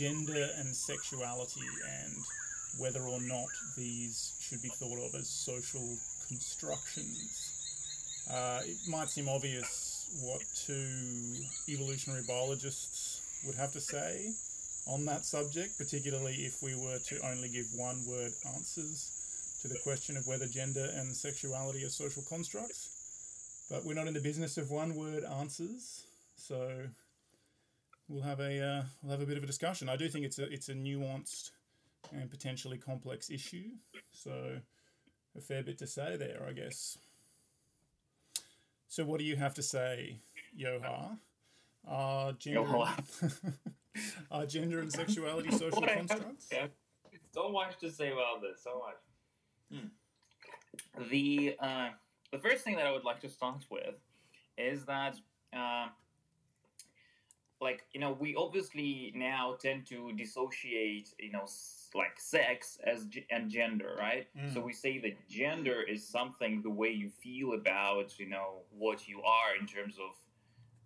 gender and sexuality and whether or not these should be thought of as social constructions. Uh, it might seem obvious what two evolutionary biologists would have to say on that subject, particularly if we were to only give one word answers to the question of whether gender and sexuality are social constructs. But we're not in the business of one word answers, so we'll have a uh, we'll have a bit of a discussion. I do think it's a it's a nuanced and potentially complex issue, so a fair bit to say there, I guess. So, what do you have to say, Yoha? Are gender, are gender and sexuality social constructs? So much to say about this. So much. Hmm. The uh, the first thing that I would like to start with is that. Uh, like you know we obviously now tend to dissociate you know like sex as g- and gender right Mm. so we say that gender is something the way you feel about you know what you are in terms of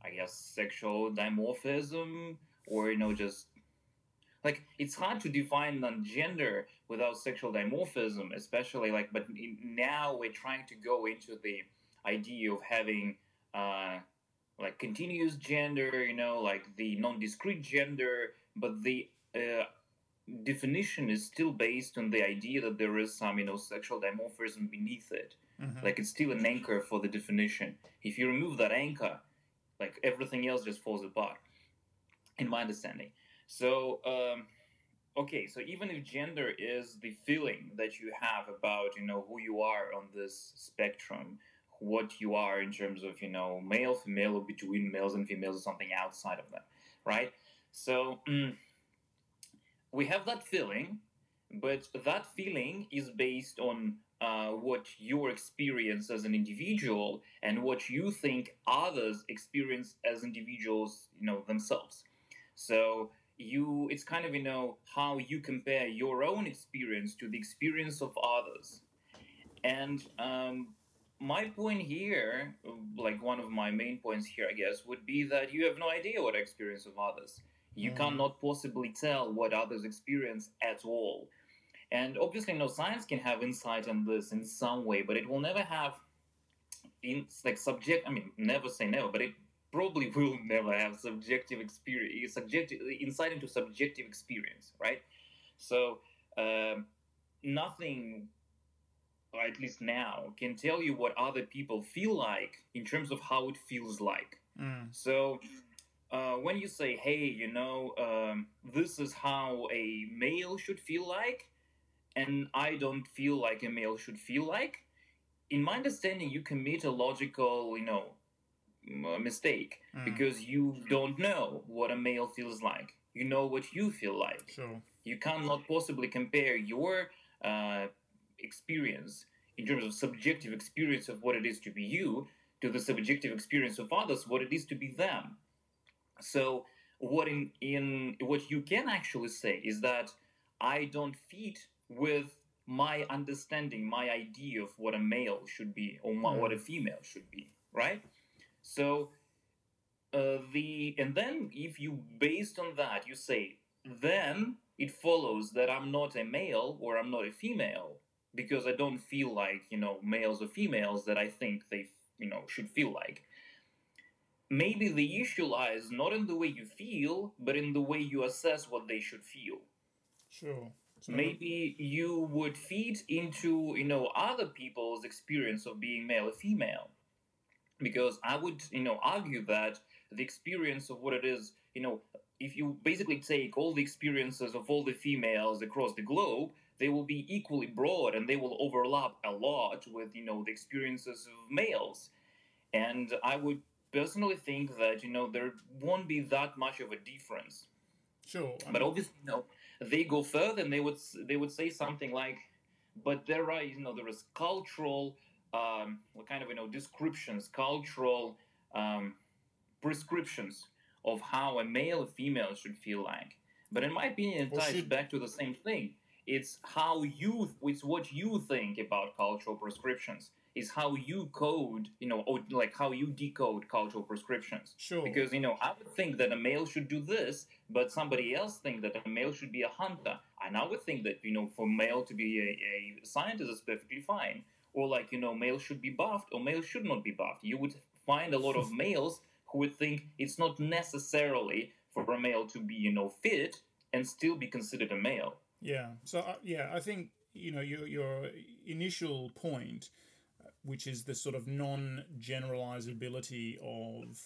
i guess sexual dimorphism or you know just like it's hard to define non-gender without sexual dimorphism especially like but in, now we're trying to go into the idea of having uh like continuous gender, you know, like the non-discrete gender, but the uh, definition is still based on the idea that there is some, you know, sexual dimorphism beneath it. Mhm. Like it's still an anchor for the definition. If you remove that anchor, like everything else just falls apart, in my understanding. So, um, okay, so even if gender is the feeling that you have about, you know, who you are on this spectrum, what you are in terms of you know male female or between males and females or something outside of that right? So mm, we have that feeling but that feeling is based on uh, what your experience as an individual and what you think others experience as individuals you know themselves. So you it's kind of you know how you compare your own experience to the experience of others. And um, my point here, like one of my main points here, I guess, would be that you have no idea what experience of others. You Mm. cannot possibly tell what others experience at all. And obviously, no science can have insight on this in some way, but it will never have in like subject. I mean, never say never, but it probably will never have subjective experience, subjective insight into subjective experience, right? So um, nothing or at least now, can tell you what other people feel like in terms of how it feels like. Mm. So, uh, when you say, hey, you know, um, this is how a male should feel like, and I don't feel like a male should feel like, in my understanding, you commit a logical, you know, uh, mistake Mm. because you don't know what a male feels like. You know what you feel like Sure. you cannot possibly compare your uh, experience in terms of subjective experience of what it is to be you to the subjective experience of others what it is to be them. So what in, in what you can actually say is that i don't fit with my understanding my idea of what a male should be or my, what a female should be right? So uh, the and then if you based on that you say then it follows that i'm not a male or i'm not a female because i don't feel like you know males or females that i think they you know should feel like. Maybe the issue lies not in the way you feel but in the way you assess what they should feel. Sure. So maybe you would feed into you know other people's experience of being male or female. Because i would you know argue that the experience of what it is you know if you basically take all the experiences of all the females across the globe they will be equally broad and they will overlap a lot with you know the experiences of males and i would personally think that you know there won't be that much of a difference Sure. I but mean, obviously, you know, they go further and they would they would say something like, "But there are you know there is cultural, um, what kind of you know descriptions, cultural um, prescriptions of how a male or female should feel like." But in my opinion, it Or ties should- back to the same thing. It's how you, it's what you think about cultural prescriptions. is how you code, you know, or like how you decode cultural prescriptions. Sure. Because you know, I would think that a male should do this, but somebody else think that a male should be a hunter. And I would think that you know, for male to be a, a scientist is perfectly fine. Or like you know, male should be buffed, or male should not be buffed. You would find a lot of males who would think it's not necessarily for a male to be you know fit and still be considered a male. Yeah. So uh, yeah, I think you know your your initial point, uh, which is the sort of non-generalizability of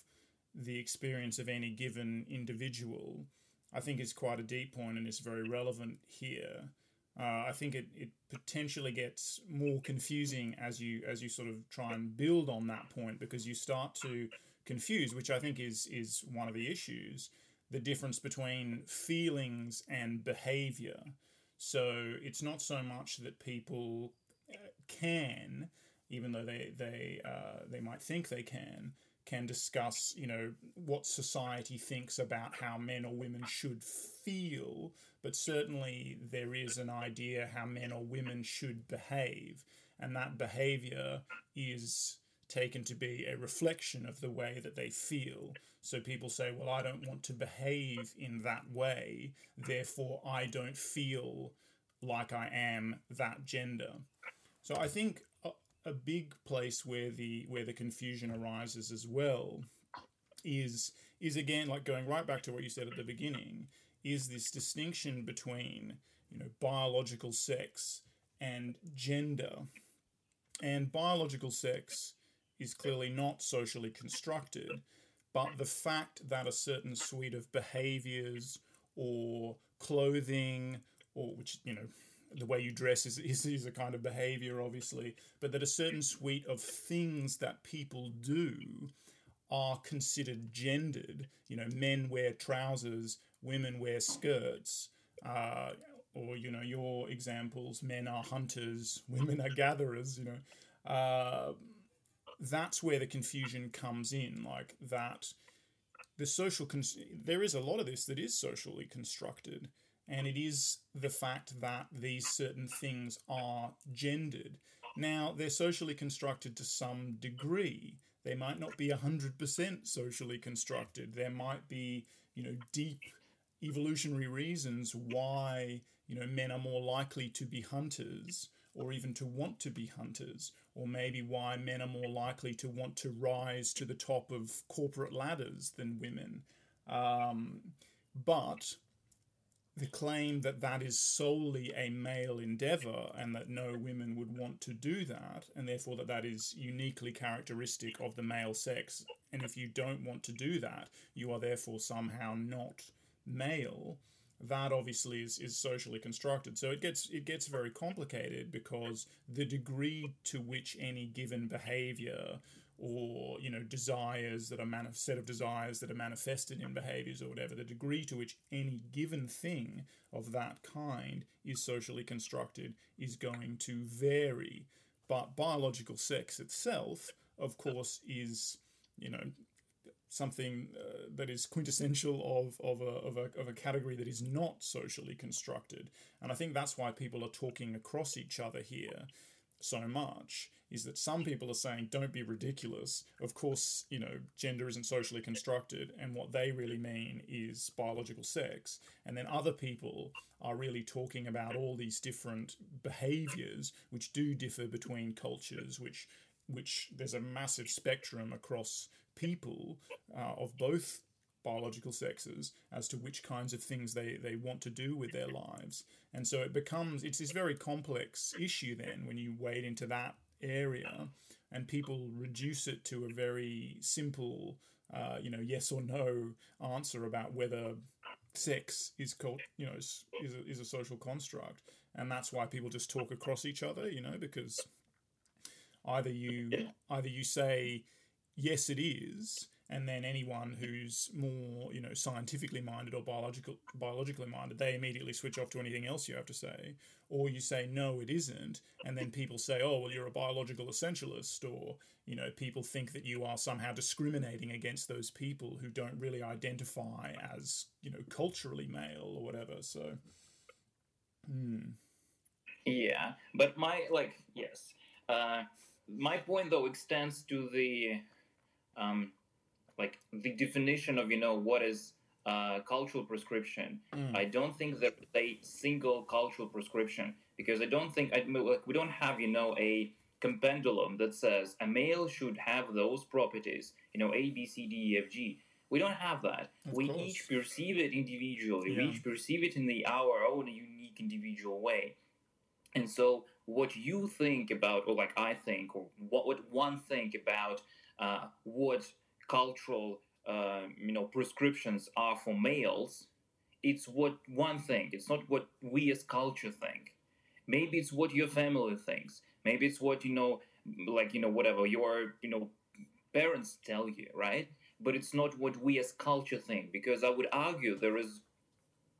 the experience of any given individual, I think is quite a deep point and is very relevant here. Uh, I think it, it potentially gets more confusing as you as you sort of try and build on that point because you start to confuse, which I think is is one of the issues, the difference between feelings and behavior. So it's not so much that people uh, can, even though they they uh, they might think they can, can discuss you know what society thinks about how men or women should feel, but certainly there is an idea how men or women should behave, and that behavior is taken to be a reflection of the way that they feel. So people say, well, I don't want to behave in that way, therefore I don't feel like I am that gender. So I think a, a big place where the where the confusion arises as well is is again like going right back to what you said at the beginning is this distinction between you know biological sex and gender and biological sex is clearly not socially constructed, but the fact that a certain suite of behaviors or clothing, or which, you know, the way you dress is, is, is a kind of behavior, obviously, but that a certain suite of things that people do are considered gendered. You know, men wear trousers, women wear skirts. Uh, or you know your examples men are hunters women are gatherers you know uh, that's where the confusion comes in like that the social con- there is a lot of this that is socially constructed and it is the fact that these certain things are gendered. Now they're socially constructed to some degree. They might not be 100% socially constructed. There might be you know deep evolutionary reasons why you know men are more likely to be hunters or even to want to be hunters, or maybe why men are more likely to want to rise to the top of corporate ladders than women. Um, but the claim that that is solely a male endeavor and that no women would want to do that, and therefore that that is uniquely characteristic of the male sex, and if you don't want to do that, you are therefore somehow not male that obviously is, is socially constructed. So it gets it gets very complicated because the degree to which any given behavior or you know desires that are manif- set of desires that are manifested in behaviors or whatever the degree to which any given thing of that kind is socially constructed is going to vary but biological sex itself of course is you know something uh, that is quintessential of, of, a, of, a, of a category that is not socially constructed. And I think that's why people are talking across each other here so much is that some people are saying don't be ridiculous of course you know gender isn't socially constructed and what they really mean is biological sex and then other people are really talking about all these different behaviors which do differ between cultures which which there's a massive spectrum across people uh, of both biological sexes as to which kinds of things they, they want to do with their lives. And so it becomes, it's this very complex issue then when you wade into that area and people reduce it to a very simple, uh, you know, yes or no answer about whether sex is called, you know, is, a, is a social construct. And that's why people just talk across each other, you know, because either you either you say yes, it is, and then anyone who's more you know scientifically minded or biological biologically minded they immediately switch off to anything else you have to say. Or you say no it isn't. And then people say oh well you're a biological essentialist. Or you know people think that you are somehow discriminating against those people who don't really identify as you know culturally male or whatever. So hmm. yeah. But my like yes. Uh my point though extends to the um, like the definition of you know what is uh, cultural prescription. Mm. I don't think there's a single cultural prescription because I don't think I, like, we don't have you know a pendulum that says a male should have those properties. You know A B C D E F G. We don't have that. Of we course. each perceive it individually. Yeah. We each perceive it in the our own unique individual way. And so, what you think about, or like I think, or what would one think about uh, what cultural, uh, you know, prescriptions are for males? It's what one thing. It's not what we as culture think. Maybe it's what your family thinks. Maybe it's what you know, like you know, whatever your you know parents tell you, right? But it's not what we as culture think, because I would argue there is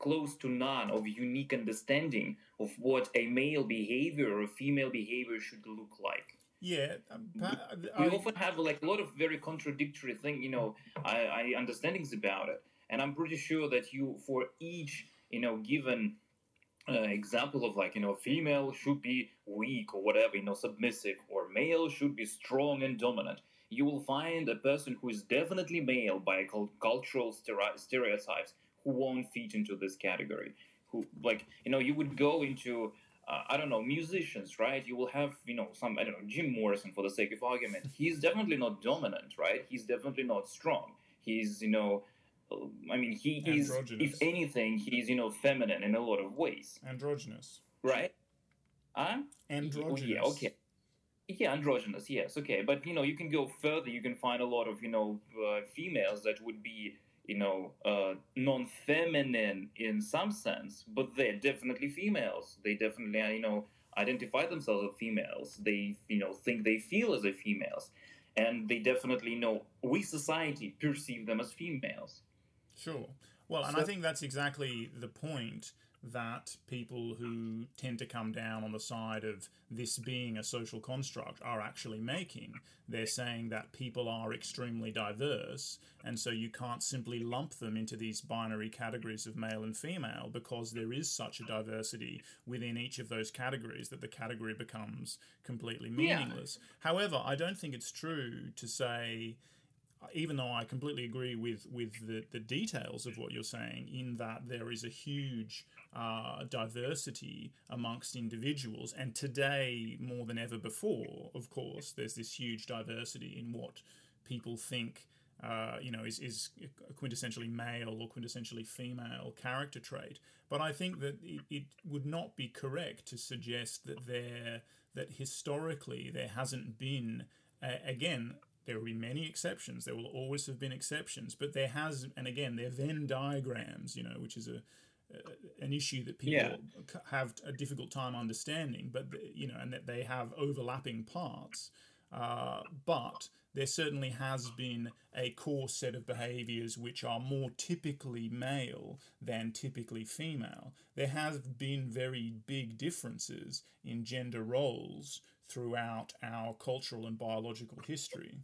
close to none of unique understanding of what a male behavior or a female behavior should look like. Yeah, um, We often have like a lot of very contradictory thing, you know, I, I understandings about it, and I'm pretty sure that you, for each, you know, given uh, example of like, you know, female should be weak or whatever, you know, submissive, or male should be strong and dominant. You will find a person who is definitely male by cultural stereotypes who won't fit into this category. Who like, you know, you would go into uh, I don't know, musicians, right? You will have, you know, some, I don't know, Jim Morrison for the sake of argument. He's definitely not dominant, right? He's definitely not strong. He's, you know, uh, I mean, he is, if anything, he's, you know, feminine in a lot of ways, androgynous. right? Huh? Androgynous. Yeah, okay. Yeah, androgynous, yes, okay. But, you know, you can go further. You can find a lot of, you know, uh, females that would be, you know, uh, non feminine in some sense, but they're definitely females. They definitely, uh, you know, identify themselves as females. They, you know, think they feel as a females. And they definitely know we society perceive them as females. Sure. Well, and I think that's exactly the point that people who tend to come down on the side of this being a social construct are actually making. They're saying that people are extremely diverse, and so you can't simply lump them into these binary categories of male and female because there is such a diversity within each of those categories that the category becomes completely Yeah. meaningless. However, I don't think it's true to say even though I completely agree with with the, the details of what you're saying, in that there is a huge uh, diversity amongst individuals, and today more than ever before, of course, there's this huge diversity in what people think. Uh, you know, is, is a quintessentially male or quintessentially female character trait. But I think that it, it would not be correct to suggest that there that historically there hasn't been uh, again there will be many exceptions. There will always have been exceptions, but there has, and again, they're Venn diagrams, you know, which is a, a an issue that people Yeah. have a difficult time understanding. But the- you know, and that they have overlapping parts. Uh, but there certainly has been a core set of behaviors which are more typically male than typically female. There have been very big differences in gender roles throughout our cultural and biological history.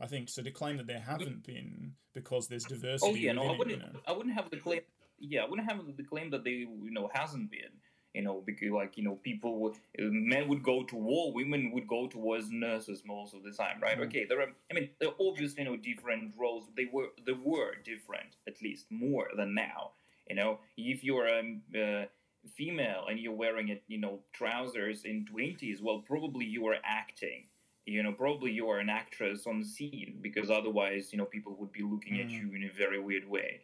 I think so. To claim that there haven't been because there's diversity. Oh yeah, no, I wouldn't. you know. I wouldn't have the claim. Yeah, I wouldn't have the claim that they, you know, hasn't been. You know, because like you know, people, would, men would go to war, women would go to towards nurses most of the time, right? Mhm. Okay, there are. I mean, there are obviously you know different roles. They were they were different at least more than now. You know, if you're a uh, female and you're wearing it, you know, trousers in twenties, well, probably you are acting you know probably you are an actress on scene because otherwise you know people would be looking at Mm. you in a very weird way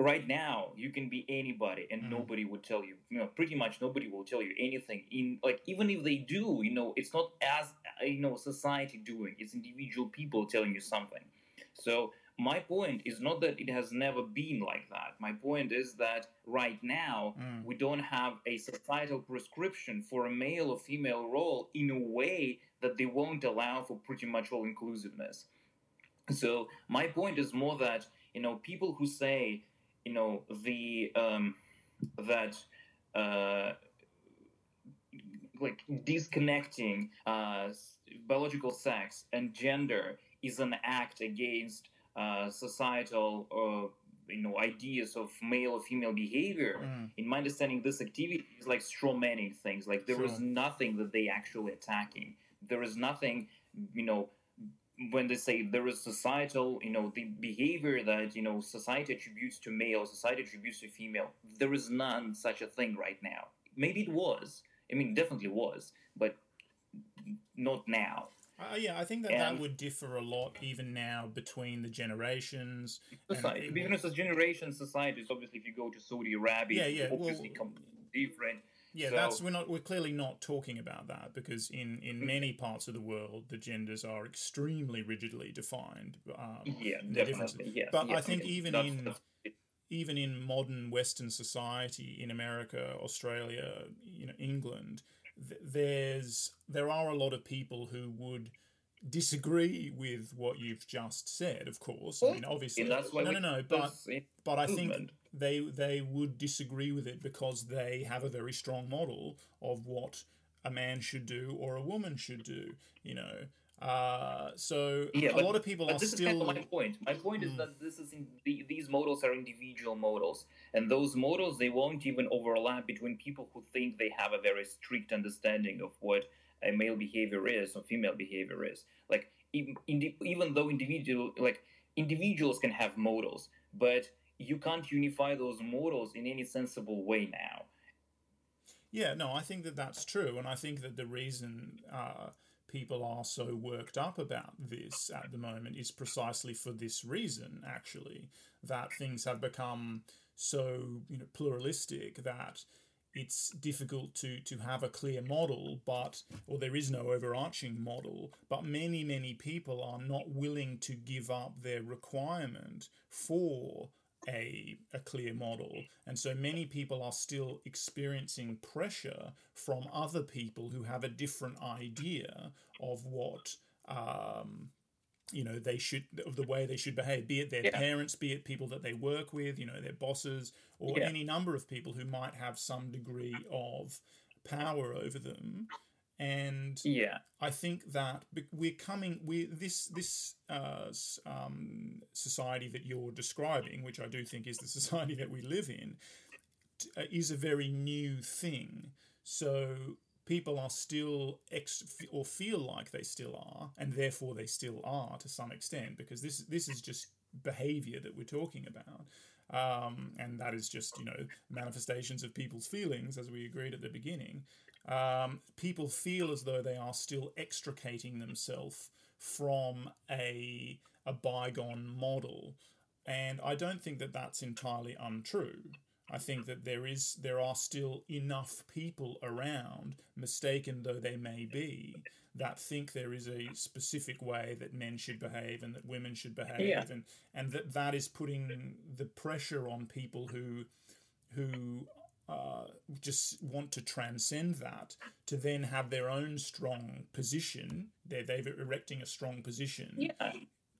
right now you can be anybody and Mm. nobody would tell you you know pretty much nobody will tell you anything in like even if they do you know it's not as you know society doing it's individual people telling you something so my point is not that it has never been like that my point is that right now Mm. we don't have a societal prescription for a male or female role in a way that they won't allow for pretty much all inclusiveness. So my point is more that you know people who say you know the um, that uh, like disconnecting uh, biological sex and gender is an act against societal uh, you know ideas of male or female behavior Mm. in my understanding, this activity is like straw manning things. Like there Sure. nothing that they actually attacking. there is nothing, you know, when they say there is societal, you know, the behavior that you know society attributes to male, society attributes to female, there is none such a thing right now. Maybe it was. I mean, definitely was, but not now. Uh, yeah, I think that that would differ a lot even now between the generations. Society, even as generation societies, obviously, if you go to Saudi Arabia, yeah, yeah, obviously well, different. Yeah, so, that's we're not we're clearly not talking about that because in in mm. many parts of the world the genders are extremely rigidly defined. Um, yeah, definitely. Yeah, but yeah, I think even in even in modern Western society, in America, Australia, you know, England, th- there's there are a lot of people who would disagree with what you've just said. Of course, I mean, obviously, no, no, no, but but I think they they would disagree with it because they have a very strong model of what a man should do or a woman should do. You know, uh, so yeah, a but, lot of people are this still. Is kind of my point. My point is hmm. that this is in, the, these models are individual models, and those models they won't even overlap between people who think they have a very strict understanding of what a male behavior is or female behavior is. Like even, even though individual like individuals can have models, but you can't unify those models in any sensible way now. Yeah, no, I think that that's true, and I think that the reason uh, people are so worked up about this at the moment is precisely for this reason. Actually, that things have become so you know pluralistic that it's difficult to to have a clear model but or there is no overarching model but many many people are not willing to give up their requirement for a, a clear model. And so many people are still experiencing pressure from other people who have a different idea of what. Um, you know they should of the way they should behave be it their yeah. parents be it people that they work with you know their bosses or yeah. any number of people who might have some degree of power over them and yeah. I think that we're coming we this this uh, um, society that you're describing which i do think is the society that we live in uh, is a very new thing. So people are still ex or feel like they still are and therefore they still are to some extent because this this is just behavior that we're talking about. Um, and that is just you know manifestations of people's feelings as we agreed at the beginning um, people feel as though they are still extricating themselves from a a bygone model, and I don't think that that's entirely untrue. I think that there is there are still enough people around, mistaken though they may be, that think there is a specific way that men should behave and that women should behave, yeah. and and that that is putting the pressure on people who who uh, just want to transcend that to then have their own strong position. They're they're erecting a strong position. Yeah.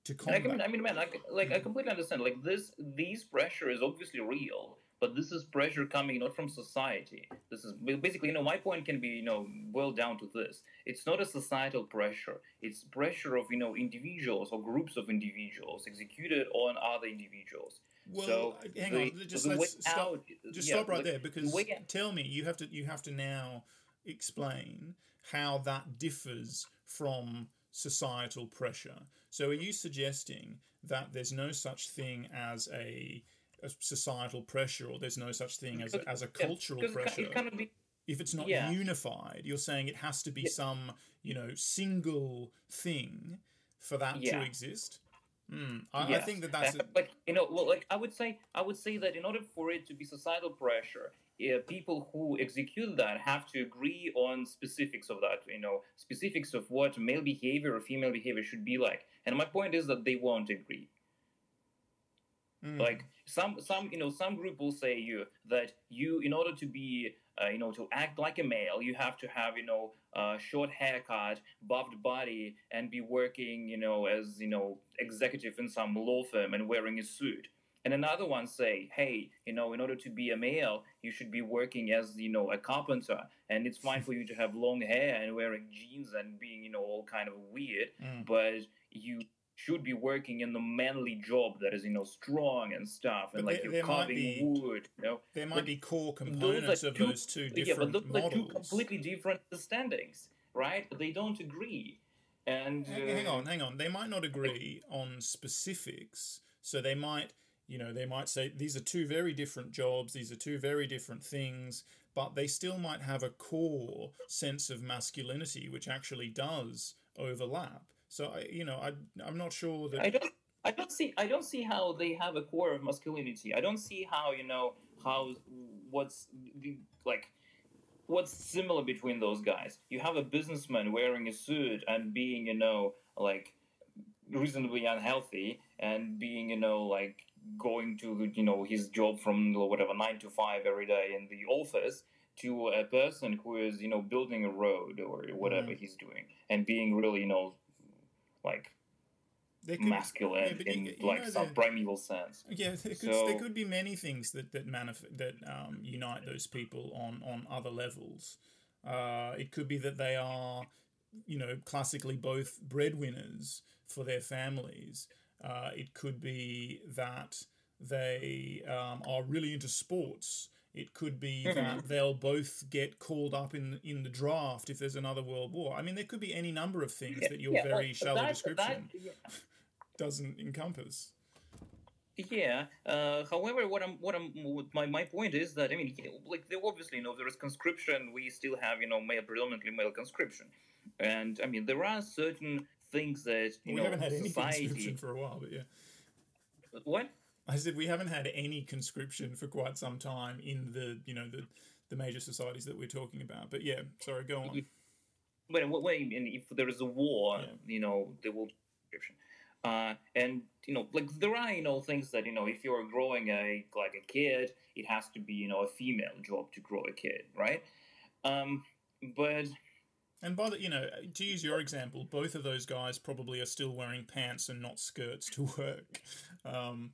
To combat. I, can, I mean, man, like, like I completely understand. Like this, these pressure is obviously real, but this is pressure coming not from society. This is basically, you know, my point can be, you know, boiled down to this: it's not a societal pressure; it's pressure of, you know, individuals or groups of individuals executed on other individuals. Well, so hang the, on, just let's stop. Out, just yeah, stop right there because the tell me, you have to you have to now explain how that differs from societal pressure. So, are you suggesting that there's no such thing as a, a societal pressure, or there's no such thing as a, as a cultural yeah, pressure? It kind of be, if it's not yeah. unified, you're saying it has to be some you know single thing for that to exist. Mm, I. I, think that that's a... like you know well like I would say I would say that in order for it to be societal pressure, uh, people who execute that have to agree on specifics of that. You know specifics of what male behavior or female behavior should be like. And my point is that they won't agree. Mm. Like some some you know some group will say you that you in order to be uh, you know to act like a male you have to have you know uh, short haircut, buffed body, and be working, you know, as you know, executive in some law firm and wearing a suit. And another one say, hey, you know, in order to be a male, you should be working as, you know, a carpenter, and it's fine for you to have long hair and wearing jeans and being, you know, all kind of weird, mm. but you should be working in the manly job that is you know strong and stuff and but like there, you're carving be, wood you know there might but be core components of two, those two different yeah but those models. are two completely different understandings right? They don't agree. And hang, hang uh, on, hang on. They might not agree on specifics, so they might, you know, they might say these are two very different jobs, these are two very different things, but they still might have a core sense of masculinity which actually does overlap. So I, you know, I, I'm not sure that. I don't. I don't see. I don't see how they have a core of masculinity. I don't see how you know how what's like what's similar between those guys. You have a businessman wearing a suit and being you know like reasonably unhealthy and being you know like going to you know his job from whatever nine to five every day in the office to a person who is you know building a road or whatever Mhm. he's doing and being really you know like they could, masculine yeah, but you- in you like some primeval sense. Yeah, there could, So- there could be many things that that manif- that um, unite those people on on other levels. Uh, it could be that they are, you know, classically both breadwinners for their families. Uh, it could be that they um, are really into sports. It could be Mhm. that they'll both get called up in in the draft if there's another world war. I mean, there could be any number of things that your Yeah, very shallow that- description that- yeah. doesn't encompass. Yeah. Uh, however, what I'm, what I'm, what my, my point is that I mean, like there obviously, you know, there is conscription. We still have, you know, male predominantly male conscription, and I mean, there are certain things that you we know haven't had any conscription for a while, but yeah. What? I said we haven't had any conscription for quite some time in the you know the the major societies that we're talking about. But yeah, sorry, go on. But what way? And if there is a war, Yeah. you know, there will be conscription. Uh, and you know, like there are you know things that you know, if you're growing a like a kid, it has to be you know a female job to grow a kid, right? Um, but And by the you know to use your example, both of those guys probably are still wearing pants and not skirts to work. Um,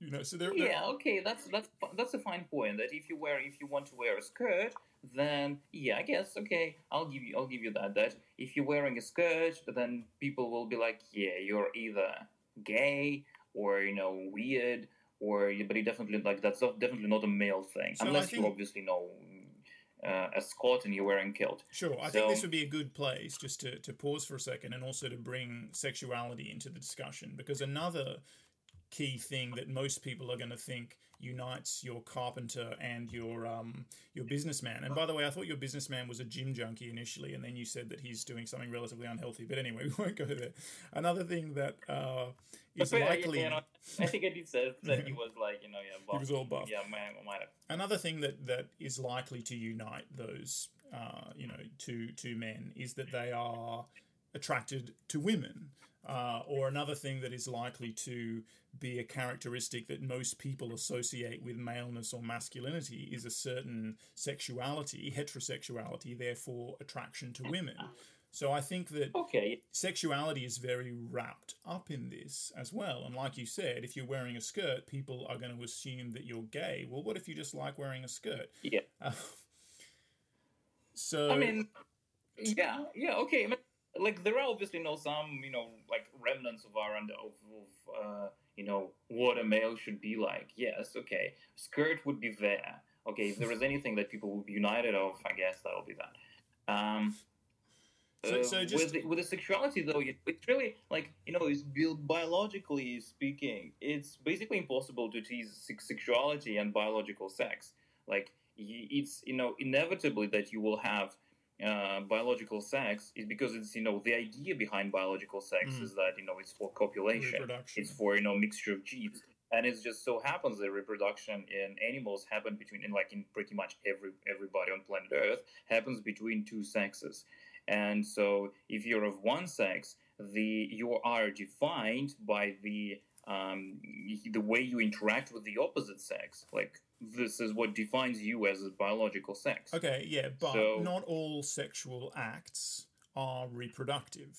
you know, so they're, they're yeah, okay, that's that's that's a fine point. That if you wear if you want to wear a skirt, then yeah, I guess okay, I'll give you I'll give you that. That if you're wearing a skirt, then people will be like, yeah, you're either gay or you know weird or but it definitely like that's not- definitely not a male thing So unless think- you obviously know uh, a Scot and you're wearing kilt. Sure, I think this would be a good place just to, to pause for a second and also to bring sexuality into the discussion because another key thing that most people are going to think unites your carpenter and your um your businessman. And by the way, I thought your businessman was a gym junkie initially, and then you said that he's doing something relatively unhealthy. But anyway, we won't go there. Another thing that uh, is But, yeah, likely. you know, I think I did say that he was like you know yeah, He was all buff. buff. Yeah, might, might have. Another thing that, that is likely to unite those, uh, you know, two two men is that they are attracted to women. Uh, or another thing that is likely to be a characteristic that most people associate with maleness or masculinity is a certain sexuality, heterosexuality, therefore attraction to women. So I think that Okay, sexuality is very wrapped up in this as well. And like you said, if you're wearing a skirt, people are going to assume that you're gay. Well, what if you just like wearing a skirt? yeah. Uh, so I mean, yeah, yeah, okay. I mean, like there are obviously you know some you know like remnants of our under of, of uh, you know what a male should be like. Yes, okay. Skirt would be there. Okay, if there is anything that people would be united of, I guess that'll be that. Um, So- uh, so just- with the, with the sexuality though, it's really like you know, it's bi- biologically speaking, it's basically impossible to tease sexuality and biological sex. Like it's you know inevitably that you will have uh, biological sex is because it's you know the idea behind biological sex Mm. is that you know it's for copulation, it's for you know mixture of genes, and it just so happens that reproduction in animals happen between in like in pretty much every everybody on planet Earth happens between two sexes, and so if you're of one sex, the you are defined by the um, the way you interact with the opposite sex. Like this is what defines you as a biological sex. Okay, yeah, but So- not all sexual acts are reproductive.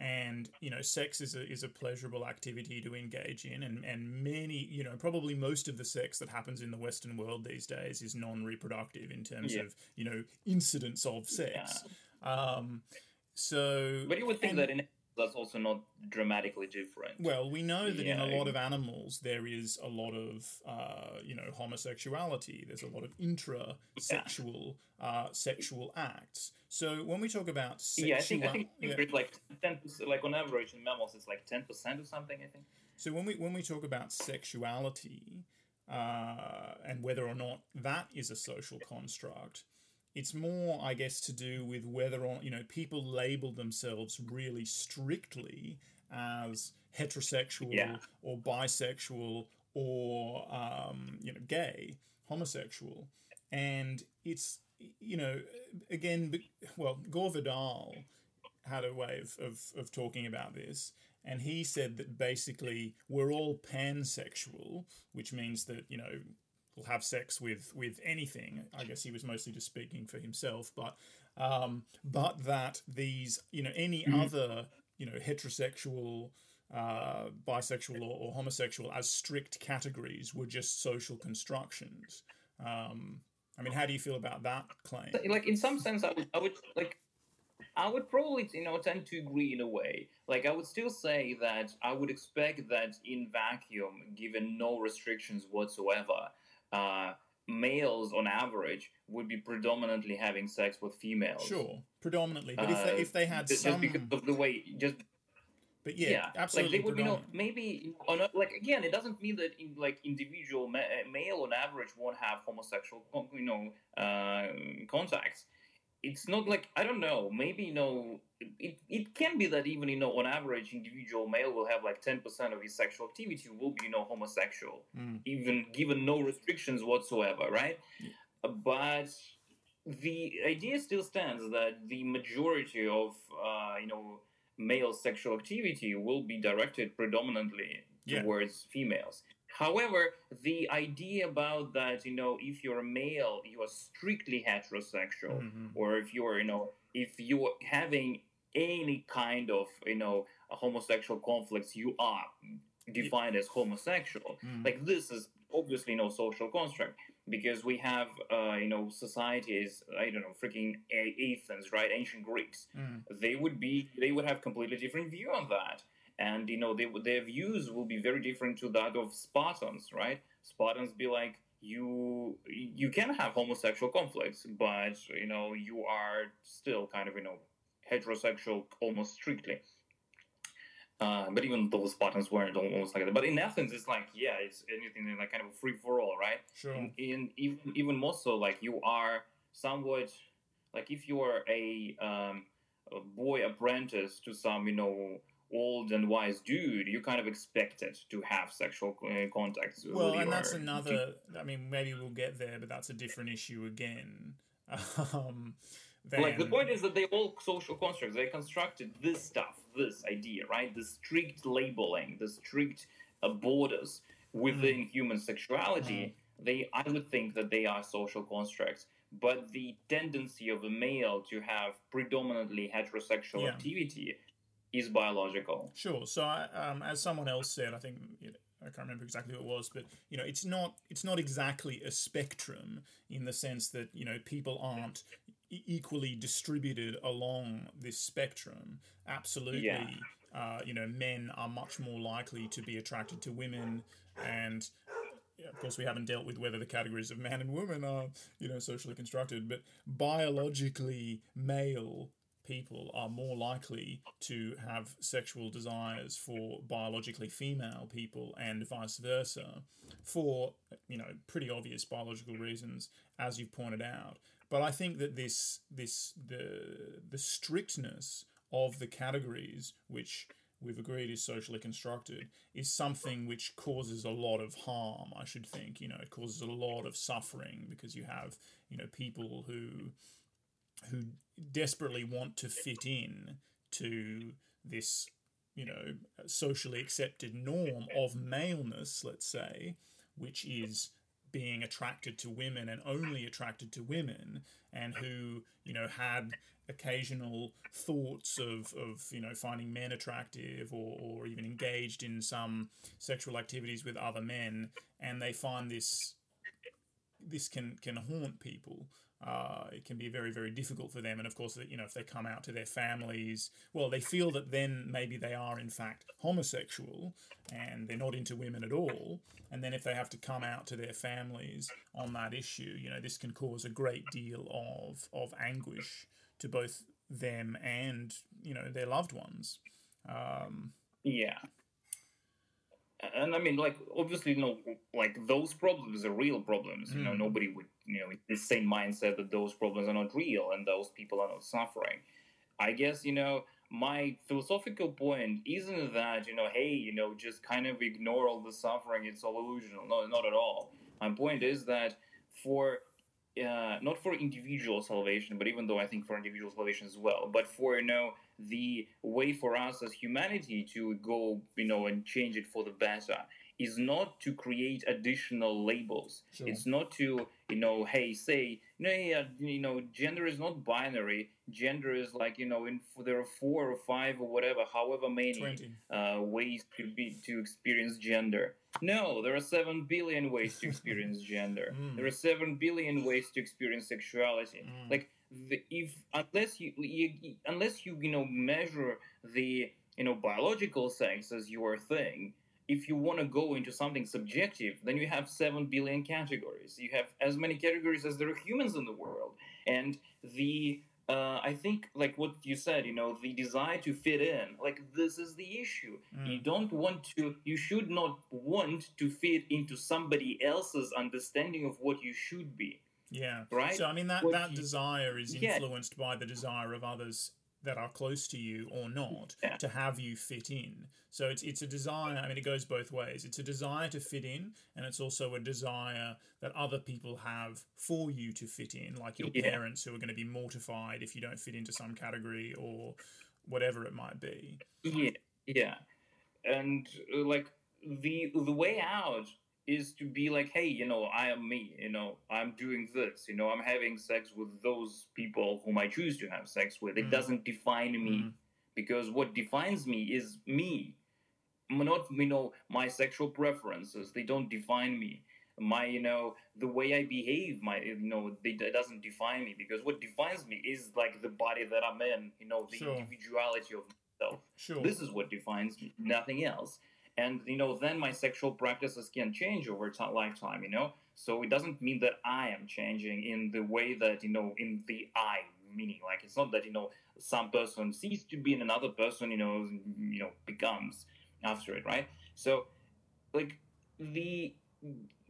And you know, sex is a is a pleasurable activity to engage in, and and many you know probably most of the sex that happens in the Western world these days is non-reproductive in terms Yeah. of you know incidents of sex. Um, so, But you would think and- that in that's also not dramatically different. Well, we know that in a lot of animals there is a lot of, uh, you know, homosexuality. There's a lot of intra-sexual uh, sexual acts. So when we talk about sexual, yeah, I think I think yeah. it's like ten. Like on average in mammals, it's like ten percent or something. I think. So when we when we talk about sexuality uh, and whether or not that is a social construct, it's more, I guess, to do with whether or you know people label themselves really strictly as heterosexual Yeah. or bisexual or um, you know gay, homosexual, and it's you know again, well, Gore Vidal had a way of, of, of talking about this, and he said that basically we're all pansexual, which means that you know we'll have sex with with anything. I guess he was mostly just speaking for himself, but um, but that these you know any other you know heterosexual. Uh, bisexual or, or homosexual as strict categories were just social constructions. Um, I mean, how do you feel about that claim? like in some sense i would i would like i would probably you know tend to agree in a way like i would still say that i would expect that in vacuum given no restrictions whatsoever uh males on average would be predominantly having sex with females Sure, predominantly, but if they Uh, if they had just some, because of the way just but yeah, yeah, absolutely Like they would, you know, maybe on a, like again, it doesn't mean that in, like individual ma- uh, male on average won't have homosexual, you know, uh, contacts. It's not like I don't know. Maybe you know, it, it can be that even you know, on average, individual male will have like ten percent of his sexual activity will be you know homosexual, Mm. even given no restrictions whatsoever, right? Uh, But the idea still stands that the majority of uh, you know male sexual activity will be directed predominantly Yeah. towards females. However, the idea about that, you know, if you're a male, you are strictly heterosexual, Mhm. or if you're, you know, if you're having any kind of, you know, homosexual conflicts, you are defined as homosexual. Mm. Like this is obviously no social construct because we have, uh, you know, societies. I don't know, freaking A- Athens, right? Ancient Greeks Mm. they would be they would have completely different view on that and you know they, their views will be very different to that of spartans right spartans be like you you can have homosexual conflicts but you know you are still kind of you know heterosexual almost strictly uh, but even those Spartans weren't almost like that, but in Athens, it's like yeah, it's anything like kind of free for all, right? Sure. in, in even even more so like you are somewhat like if you are a, um, a boy apprentice to some you know old and wise dude you kind of expected to have sexual uh, contacts Well, and that's another. I mean, maybe we'll get there, but that's a different issue again. Um, like the point is that they all social constructs they constructed this stuff this idea right? The strict labeling the strict uh, borders within human sexuality. They i would think that they are social constructs but the tendency of a male to have predominantly heterosexual Yeah. activity is biological. Sure. So, I, um, as someone else said, I think you know, I can't remember exactly who it was, but you know, it's not it's not exactly a spectrum in the sense that you know people aren't equally distributed along this spectrum. Absolutely. Yeah. Uh, you know, men are much more likely to be attracted to women, and yeah, of course, we haven't dealt with whether the categories of man and woman are, you know, socially constructed, but biologically male people are more likely to have sexual desires for biologically female people and vice versa for, you know, pretty obvious biological reasons, as you've pointed out. But I think that this, this, the, the strictness of the categories, which we've agreed is socially constructed, is something which causes a lot of harm, I should think. You know, it causes a lot of suffering because you have, you know, people who who desperately want to fit in to this, you know, socially accepted norm of maleness, let's say, which is being attracted to women and only attracted to women, and who, you know, had occasional thoughts of, of you know finding men attractive or, or even engaged in some sexual activities with other men and they find this this can can haunt people. Uh, it can be very very difficult for them, and of course, you know, if they come out to their families, well, they feel that then maybe they are in fact homosexual and they're not into women at all, and then if they have to come out to their families on that issue, you know, this can cause a great deal of of anguish to both them and you know their loved ones. Um, yeah and I mean, like obviously, you know, like those problems are real problems. You know, hmm. nobody would, you know, the same mindset that those problems are not real and those people are not suffering. I guess you know my philosophical point isn't that you know, hey, you know, just kind of ignore all the suffering. It's all illusional. No, not at all. My point is that for uh, not for individual salvation, but even though I think for individual salvation as well, but for you know the way for us as humanity to go, you know, and change it for the better is not to create additional labels. Sure. It's not to, you know, hey, say, no, yeah, you know, gender is not binary. Gender is like, you know, in there are four or five or whatever, however many uh, ways to be to experience gender. No, there are seven billion ways to experience gender. Mm. There are seven billion ways to experience sexuality. Mm. Like the, if unless you, you unless you you know measure the you know biological sex as your thing if you want to go into something subjective then you have 7 billion categories you have as many categories as there are humans in the world and the uh, I think, like what you said, you know, the desire to fit in, like this is the issue. Mm. You don't want to, you should not want to fit into somebody else's understanding of what you should be. Yeah. Right. So I mean that that you, desire is influenced yeah. by the desire of others that are close to you or not yeah. to have you fit in. So it's it's a desire. I mean, it goes both ways. It's a desire to fit in, and it's also a desire that other people have for you to fit in, like your yeah. parents who are going to be mortified if you don't fit into some category or whatever it might be. Yeah, yeah, and uh, like the the way out is to be like, hey, you know, I am me, you know, I'm doing this, you know, I'm having sex with those people whom I choose to have sex with. It mm. doesn't define me mm. because what defines me is me, not, you know, my sexual preferences. They don't define me. My, you know, the way I behave, my, you know, they, it doesn't define me because what defines me is like the body that I'm in, you know, the sure. individuality of myself. Sure. This is what defines me, nothing else and you know then my sexual practices can change over time lifetime you know so it doesn't mean that i am changing in the way that you know in the i meaning like it's not that you know some person ceases to be and another person you know you know becomes after it right so like the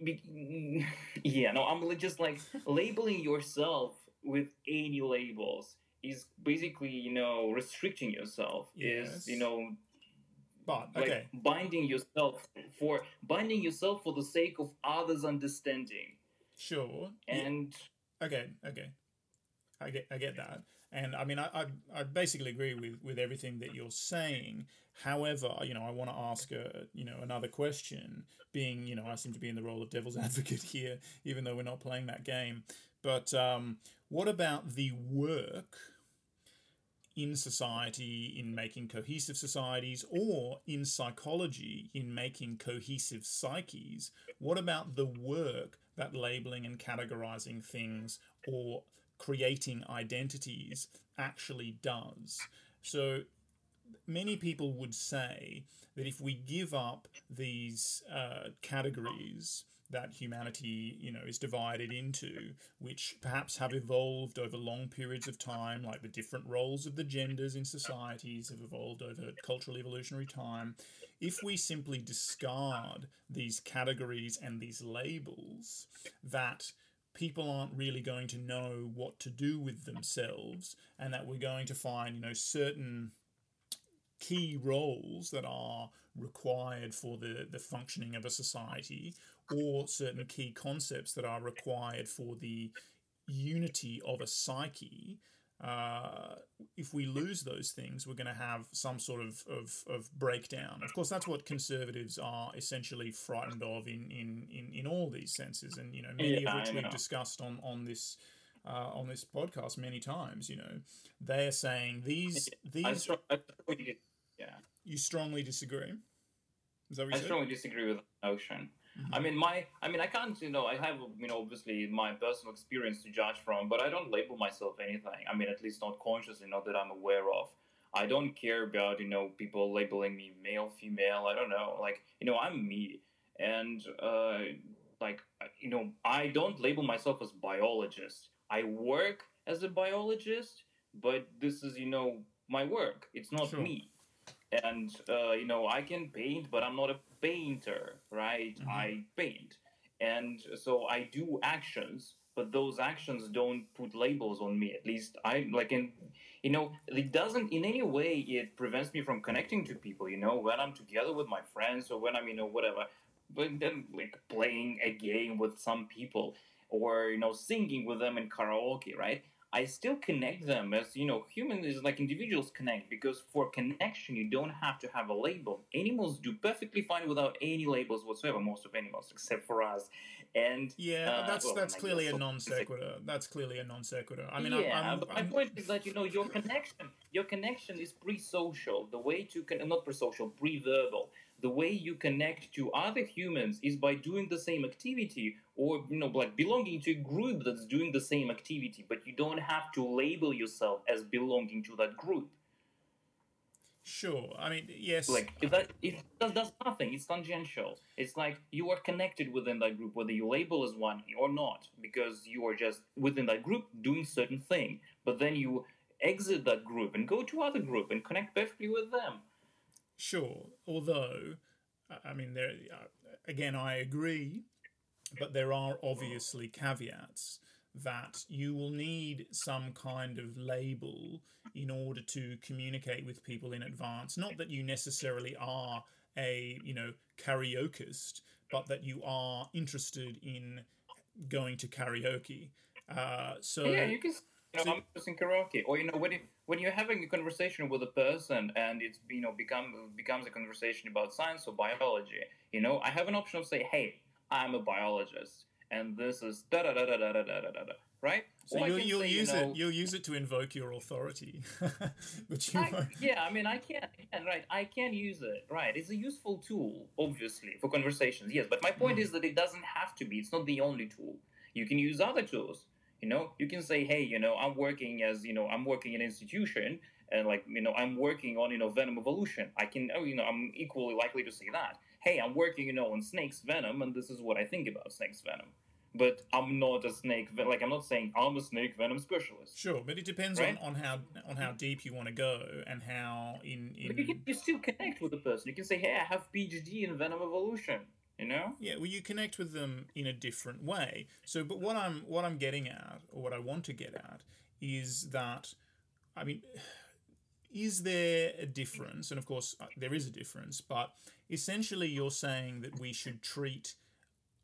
yeah no i'm just like labeling yourself with any labels is basically you know restricting yourself yes. is you know but okay. Like binding yourself for binding yourself for the sake of others' understanding. Sure. And yeah. okay, okay, I get I get that, and I mean I, I I basically agree with with everything that you're saying. However, you know I want to ask a you know another question. Being you know I seem to be in the role of devil's advocate here, even though we're not playing that game. But um, what about the work? In society in making cohesive societies or in psychology in making cohesive psyches? What about the work that labeling and categorizing things or creating identities actually does? So many people would say that if we give up these uh, categories, that humanity, you know, is divided into, which perhaps have evolved over long periods of time, like the different roles of the genders in societies have evolved over cultural evolutionary time. If we simply discard these categories and these labels, that people aren't really going to know what to do with themselves, and that we're going to find, you know, certain key roles that are required for the, the functioning of a society or certain key concepts that are required for the unity of a psyche, uh, if we lose those things, we're going to have some sort of, of, of breakdown. Of course, that's what conservatives are essentially frightened of in, in, in, in all these senses, and you know many yeah, of which we've discussed on on this uh, on this podcast many times. You know, they are saying these these. I, yeah. You strongly disagree. Is that what you I said? strongly disagree with the notion. Mhm. I mean, my, I mean, I can't, you know, I have, you know, obviously my personal experience to judge from, but I don't label myself anything. I mean, at least not consciously, not that I'm aware of. I don't care about, you know, people labeling me male, female. I don't know. Like, you know, I'm me, and uh, like, you know, I don't label myself as biologist. I work as a biologist, but this is, you know, my work. It's not Sure. me. And uh, you know, I can paint, but I'm not a painter, right? Mhm. I paint, and so I do actions, but those actions don't put labels on me. At least I like, in you know, it doesn't in any way. It prevents me from connecting to people. You know, when I'm together with my friends or when I'm, you know, whatever. But then, like playing a game with some people, or you know, singing with them in karaoke, right? I still connect them as you know, humans is like individuals connect because for connection you don't have to have a label. Animals do perfectly fine without any labels whatsoever. Most of animals, except for us, and Yeah, Uh, that's well, that's clearly a non sequitur. That's clearly a non sequitur. I mean, yeah, I'm, I'm, but my I'm- point is that you know your connection, your connection is pre-social. The way to con- not pre-social, pre-verbal. The way you connect to other humans is by doing the same activity, or you know, like belonging to a group that's doing the same activity. But you don't have to label yourself as belonging to that group. sure. I mean, yes. Like if that if that does nothing, it's tangential. It's like you are connected within that group, whether you label as one or not, because you are just within that group doing certain thing. But then you exit that group and go to other group and connect perfectly with them. Sure. Although, I- mean, there uh, again, I agree, but there are obviously caveats that you will need some kind of label in order to communicate with people in advance. Not that you necessarily are a you know karaokeist, but that you are interested in going to karaoke. Uh, so yeah, you can. You know, I'm just in karaoke, or you know, when it, when you're having a conversation with a person and it's you know become becomes a conversation about science or biology, you know, I have an option of say, hey, I'm a biologist, and this is da da da da da da da da da, right? So Or you'll, you'll say, you use know, it. You'll use it to invoke your authority, but you I, yeah, I mean, I can, can, right? I can use it, right? It's a useful tool, obviously, for conversations. Yes, but my point Mm. is that it doesn't have to be. It's not the only tool. You can use other tools. You know, you can say, hey, you know, I'm working as, you know, I'm working in an institution, and like, you know, I'm working on, you know, venom evolution. I can, oh, you know, I'm equally likely to say that. Hey, I'm working, you know, on snakes venom, and this is what I think about snakes venom. But I'm not a snake, like, I'm not saying I'm a snake venom specialist. Sure, but it depends Right? on, on how on how deep you want to go and how in But you, can, you still connect with the person. You can say, "Hey, I have PhD in venom evolution." You know? yeah, well, you connect with them in a different way. So, but what I'm what I'm getting at, or what I want to get at, is that, I mean, is there a difference? And of course, uh, there is a difference. But essentially, you're saying that we should treat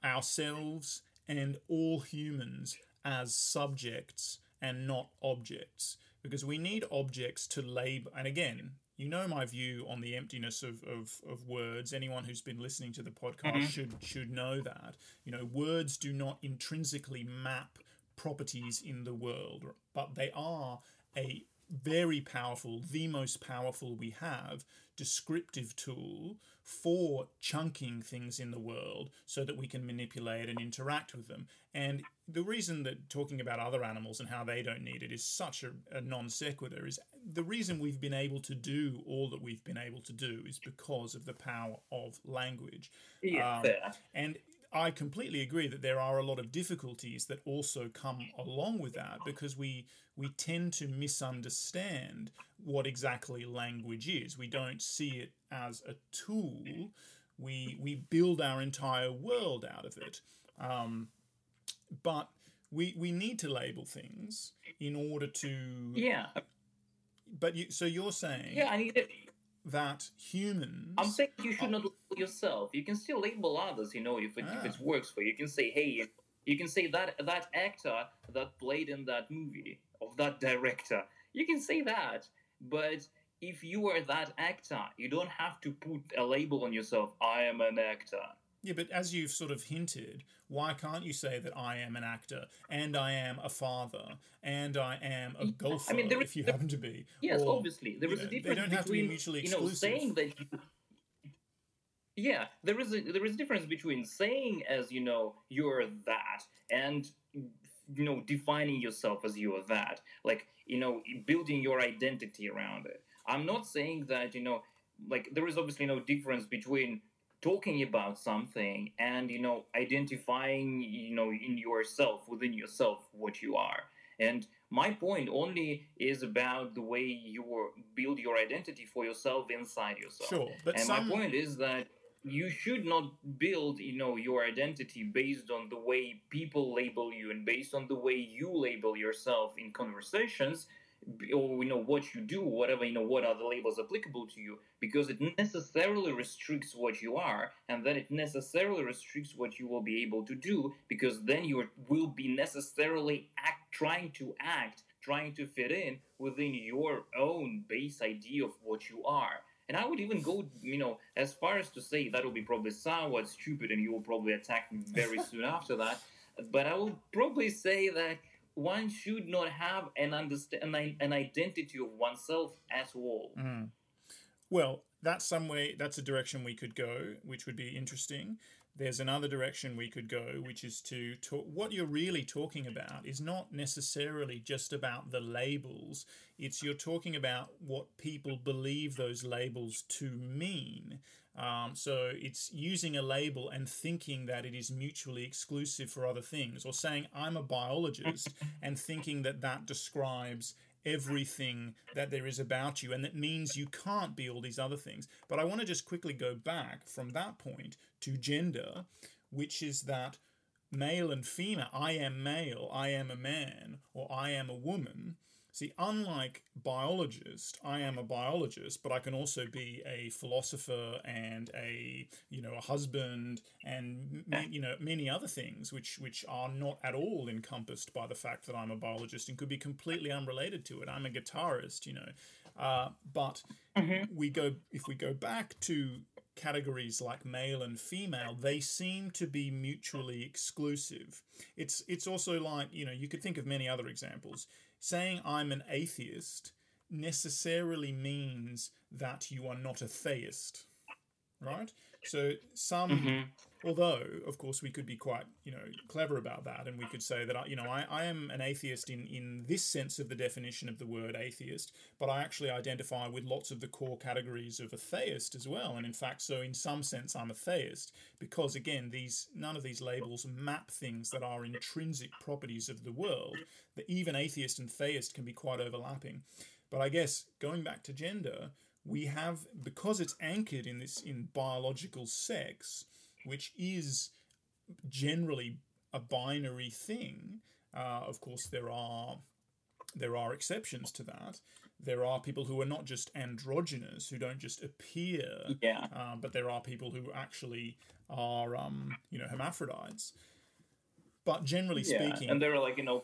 ourselves and all humans as subjects and not objects because we need objects to label and again you know my view on the emptiness of, of, of words anyone who's been listening to the podcast Mhm. should should know that you know words do not intrinsically map properties in the world but they are a very powerful the most powerful we have descriptive tool for chunking things in the world so that we can manipulate and interact with them. And the reason that talking about other animals and how they don't need it is such a, a non sequitur is the reason we've been able to do all that we've been able to do is because of the power of language. Yeah, Um. And I completely agree that there are a lot of difficulties that also come along with that because we we tend to misunderstand what exactly language is. We don't see it as a tool. We we build our entire world out of it. Um, but we we need to label things in order to. Yeah, But you so you're saying yeah. I need it. That humans. I'm saying you should not label yourself. You can still label others. You know, if it, if Ah. it works for you, you can say, "Hey." You can say that that actor that played in that movie of that director. You can say that, but if you are that actor, you don't have to put a label on yourself. I am an actor. Yeah, but as you've sort of hinted, why can't you say that I am an actor and I am a father and I am a golfer I mean, there is- if you happen to be? Yes, Or, obviously There is is a know, they difference don't have to be between mutually you know saying that you yeah, there is a there is a difference between saying as you know you're that and you know defining yourself as you are that. Like you know building your identity around it. I'm not saying that you know like there is obviously no difference between talking about something and you know identifying you know in yourself within yourself what you are. And my point only is about the way you build your identity for yourself inside yourself. Sure but and some... my point is that you should not build you know your identity based on the way people label you and based on the way you label yourself in conversations or you know what you do whatever you know what are the labels applicable to you because it necessarily restricts what you are and then it necessarily restricts what you will be able to do because then you will be necessarily act trying to act trying to fit in within your own base idea of what you are and I would even go, you know, as far as to say that will be probably somewhat stupid, and you will probably attack me very soon after that. But I will probably say that one should not have an understand an identity of oneself at all. Mm. Well, that's some way. That's a direction we could go, which would be interesting. There's another direction we could go, which is to talk. What you're really talking about is not necessarily just about the labels. It's you're talking about what people believe those labels to mean. Um, so it's using a label and thinking that it is mutually exclusive for other things, or saying I'm a biologist and thinking that that describes everything that there is about you and that means you can't be all these other things. But I want to just quickly go back from that point to gender, which is that male and female, I am male, I am a man, or I am a woman See, unlike biologist, I am a biologist, but I can also be a philosopher and a you know a husband and you know many other things which which are not at all encompassed by the fact that I'm a biologist and could be completely unrelated to it. I'm a guitarist, you know, uh, but mm-hmm. we go if we go back to categories like male and female they seem to be mutually exclusive it's it's also like you know you could think of many other examples saying I'm an atheist necessarily means that you are not a theist, right? So some, mm-hmm. although of course we could be quite you know clever about that, and we could say that you know I, I am an atheist in in this sense of the definition of the word atheist, but I actually identify with lots of the core categories of a theist as well, and in fact, so in some sense I'm a theist because again these none of these labels map things that are intrinsic properties of the world. That even atheist and theist can be quite overlapping. But I guess going back to gender, we have because it's anchored in this in biological sex, which is generally a binary thing. Uh, of course, there are there are exceptions to that. There are people who are not just androgynous, who don't just appear, yeah. Uh, but there are people who actually are, um, you know, hermaphrodites. But generally yeah. speaking, and there are like you know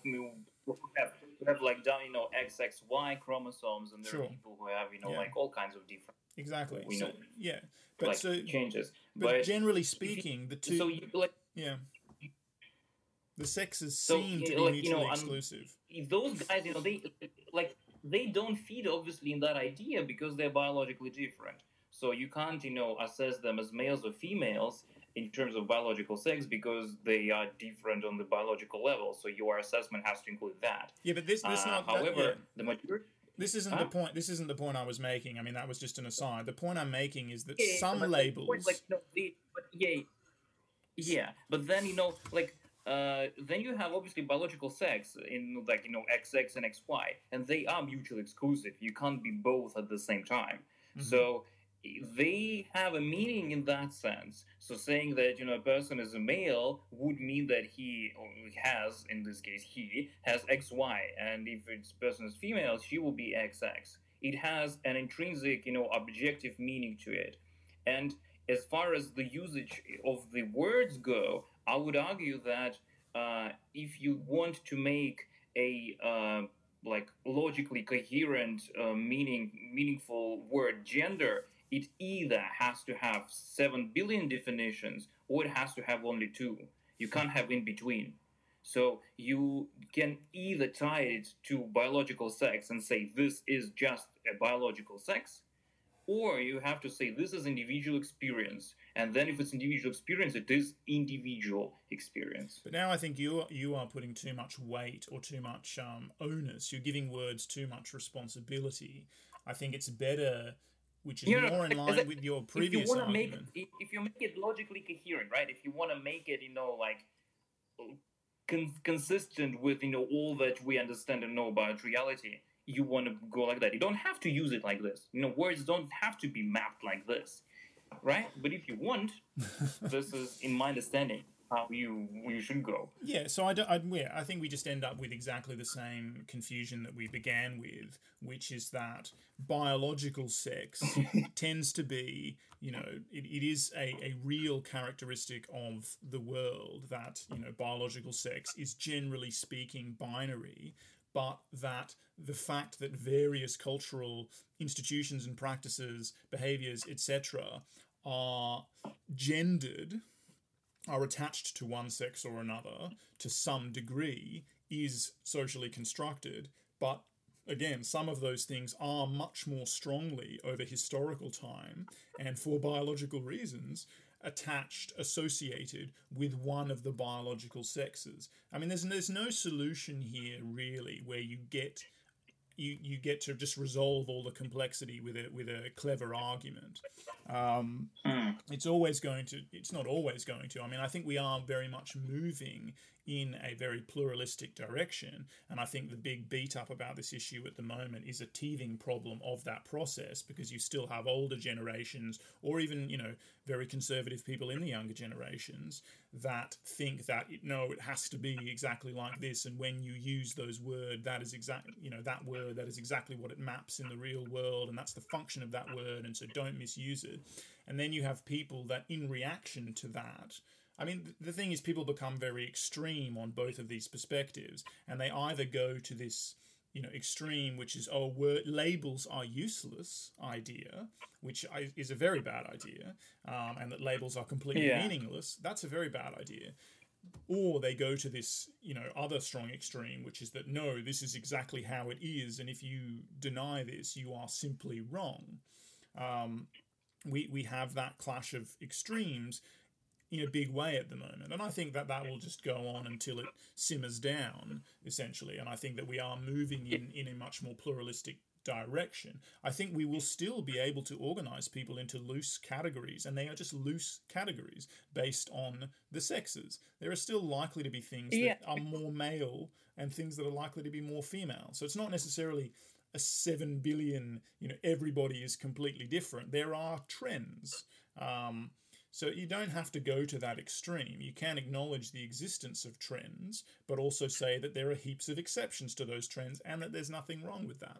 who have like done you know XXY chromosomes, and there sure. are people who have you know yeah. like all kinds of different exactly we so, know yeah but like, so changes. But, but generally speaking, the two so you, like yeah. The sexes so, seem to be like, mutually you know, um, exclusive. those guys, you know, they like they don't feed obviously in that idea because they're biologically different. So you can't, you know, assess them as males or females in terms of biological sex because they are different on the biological level. So your assessment has to include that. Yeah, but this this uh, not. However, that, yeah. the majority. This isn't huh? the point. This isn't the point I was making. I mean, that was just an aside. The point I'm making is that yeah, some labels, point, like, no, the, but yeah, yeah, but then you know, like, uh, then you have obviously biological sex in like you know XX and XY, and they are mutually exclusive. You can't be both at the same time. Mm-hmm. So they have a meaning in that sense. So saying that you know a person is a male would mean that he has, in this case, he has XY, and if this person is female, she will be XX. It has an intrinsic, you know, objective meaning to it. And as far as the usage of the words go, I would argue that uh, if you want to make a uh, like logically coherent, uh, meaning meaningful word gender, it either has to have 7 billion definitions or it has to have only two. You can't have in between. So you can either tie it to biological sex and say this is just a biological sex, or you have to say this is individual experience and then if it's individual experience it is individual experience but now i think you you are putting too much weight or too much um, onus you're giving words too much responsibility i think it's better which is You know, more in line with your previous if you want to make it, if you make it logically coherent right? If you want to make it you know like con- consistent with you know all that we understand and know about reality you want to go like that. You don't have to use it like this. You know words don't have to be mapped like this right? But if you want this is in my understanding how you you should go Yeah, so I, don't, I, yeah, I think we just end up with exactly the same confusion that we began with, which is that biological sex tends to be, you know, it, it is a, a real characteristic of the world that, you know, biological sex is generally speaking binary, but that the fact that various cultural institutions and practices, behaviors, etc., are gendered are attached to one sex or another to some degree is socially constructed, but again, some of those things are much more strongly over historical time and for biological reasons attached, associated with one of the biological sexes. I mean, there's there's no solution here really where you get you, you get to just resolve all the complexity with a with a clever argument. Um, Mm. it's always going to it's not always going to i mean i think we are very much moving in a very pluralistic direction. And i think the big beat up about this issue at the moment is a teething problem of that process because you still have older generations or even you know very conservative people in the younger generations that think that it, no it has to be exactly like this. And when you use those words that is exactly you know that word that is exactly what it maps in the real world and that's the function of that word and so don't misuse it. And then you have people that, in reaction to that, I mean, the thing is, people become very extreme on both of these perspectives, and they either go to this, you know, extreme, which is, oh, word labels are useless idea, which is a very bad idea, um, and that labels are completely Yeah. meaningless. That's a very bad idea. Or they go to this, you know, other strong extreme, which is that no, this is exactly how it is, and if you deny this, you are simply wrong. Um, we we have that clash of extremes in a big way at the moment, and I think that that will just go on until it simmers down, essentially. And I think that we are moving in in a much more pluralistic direction. I think we will still be able to organize people into loose categories, and they are just loose categories based on the sexes. There are still likely to be things Yeah. that are more male and things that are likely to be more female. So it's not necessarily a seven billion, you know, everybody is completely different. There are trends. Um, so you don't have to go to that extreme. You can acknowledge the existence of trends, but also say that there are heaps of exceptions to those trends and that there's nothing wrong with that.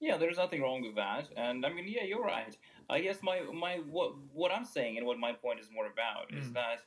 Yeah, there's nothing wrong with that, and I mean, yeah, you're right. I guess my my what what I'm saying and what my point is more about is Mm. that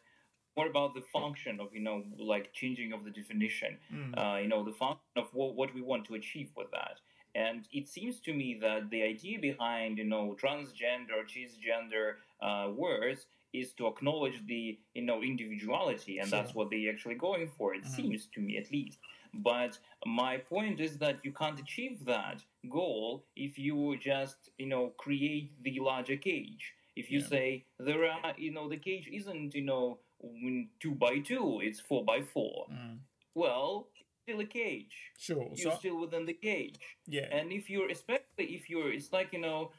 more about the function of you know like changing of the definition, Mm. uh, you know, the function of what what we want to achieve with that. And it seems to me that the idea behind you know transgender, cisgender uh, words is to acknowledge the you know individuality, and that's what they're actually going for. It Mhm. seems to me, at least. But my point is that you can't achieve that goal if you just, you know, create the larger cage. If you Yeah. say there are, you know, the cage isn't, you know, two by two, it's four by four. Mm. Well, still a cage. Sure. You're So still within the cage. yeah. And if you're, especially if you're, it's like, you know,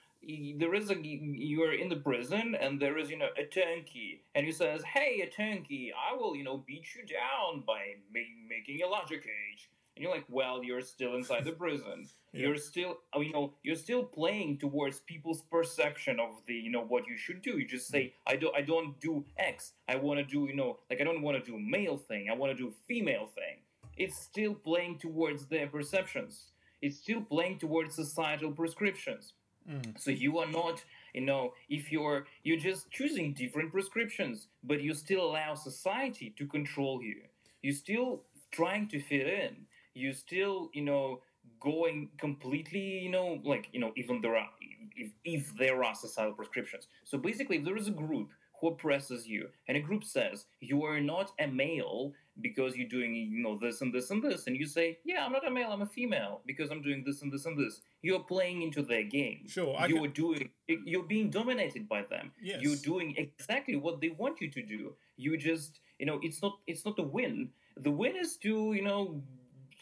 there is a, you're in the prison and there is, you know, a turnkey and he says, hey, a turnkey, I will, you know, beat you down by ma- making a larger cage. And you're like, well, you're still inside the prison. Yeah. You're still, uh, you know, you're still playing towards people's perception of the, you know, what you should do. You just say, I don't, I don't do X. I want to do, you know, like I don't want to do male thing. I want to do female thing. It's still playing towards their perceptions. It's still playing towards societal prescriptions. Mm. So you are not, you know, if you're you're just choosing different prescriptions, but you still allow society to control you. You're still trying to fit in. You're still, you know, going completely, you know, like you know, even there are if if there are societal prescriptions. So basically, if there is a group who oppresses you. And a group says, you are not a male because you're doing, you know, this and this and this. And you say, yeah, I'm not a male, I'm a female because I'm doing this and this and this. You're playing into their game. Sure. I you're can- doing, you're being dominated by them. Yes. You're doing exactly what they want you to do. You just, you know, it's not, it's not a win. The win is to, you know,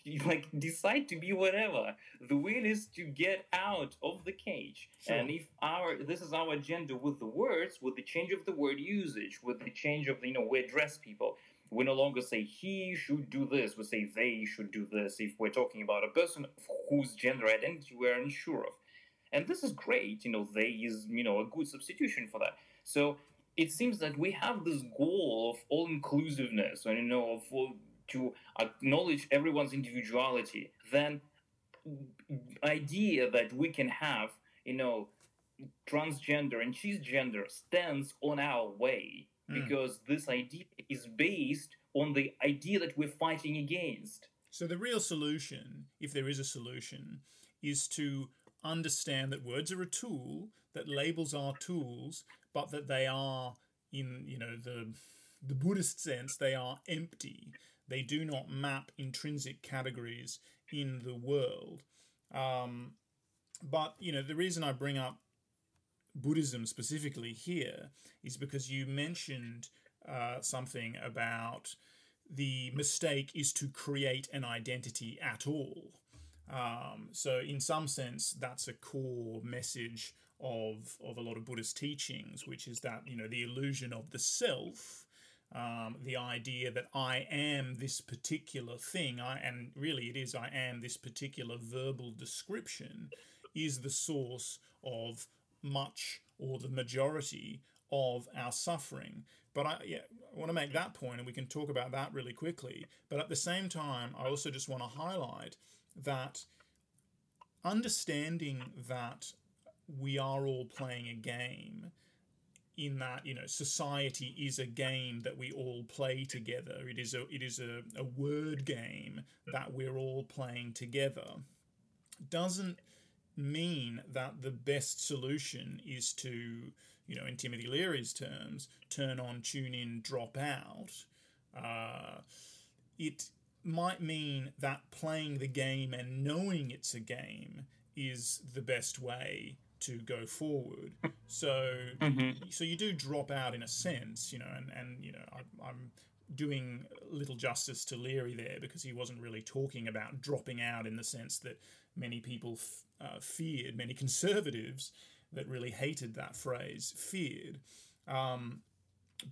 like decide to be whatever. The will is to get out of the cage. Sure. And if our this is our agenda with the words, with the change of the word usage, with the change of you know we address people. We no longer say he should do this. We say they should do this. If we're talking about a person whose gender identity we're unsure of, and this is great. You know, they is you know a good substitution for that. So it seems that we have this goal of all inclusiveness, and you know of to acknowledge everyone's individuality. Then idea that we can have, you know, transgender and cisgender stands on our way Mm. because this idea is based on the idea that we're fighting against. So the real solution, if there is a solution, is to understand that words are a tool, that labels are tools, but that they are in, you know, the the Buddhist sense, they are empty. They do not map intrinsic categories in the world. Um, but you know, the reason I bring up Buddhism specifically here is because you mentioned uh, something about the mistake is to create an identity at all. Um, so, in some sense, that's a core message of of a lot of Buddhist teachings, which is that you know the illusion of the self, um, the idea that I am this particular thing, I and really it is I am this particular verbal description, is the source of much or the majority of our suffering. But I, yeah, I want to make that point, and we can talk about that really quickly. But at the same time, I also just want to highlight that understanding that we are all playing a game in that you know society is a game that we all play together. It is a it is a, a word game that we're all playing together. Doesn't mean that the best solution is to you know in timothy leary's terms turn on tune in drop out. Uh, it might mean that playing the game and knowing it's a game is the best way to go forward. So, so you do drop out in a sense, you know, and, and you know, I, I'm doing little justice to Leary there because he wasn't really talking about dropping out in the sense that many people f- uh, feared, many conservatives that really hated that phrase feared. Um,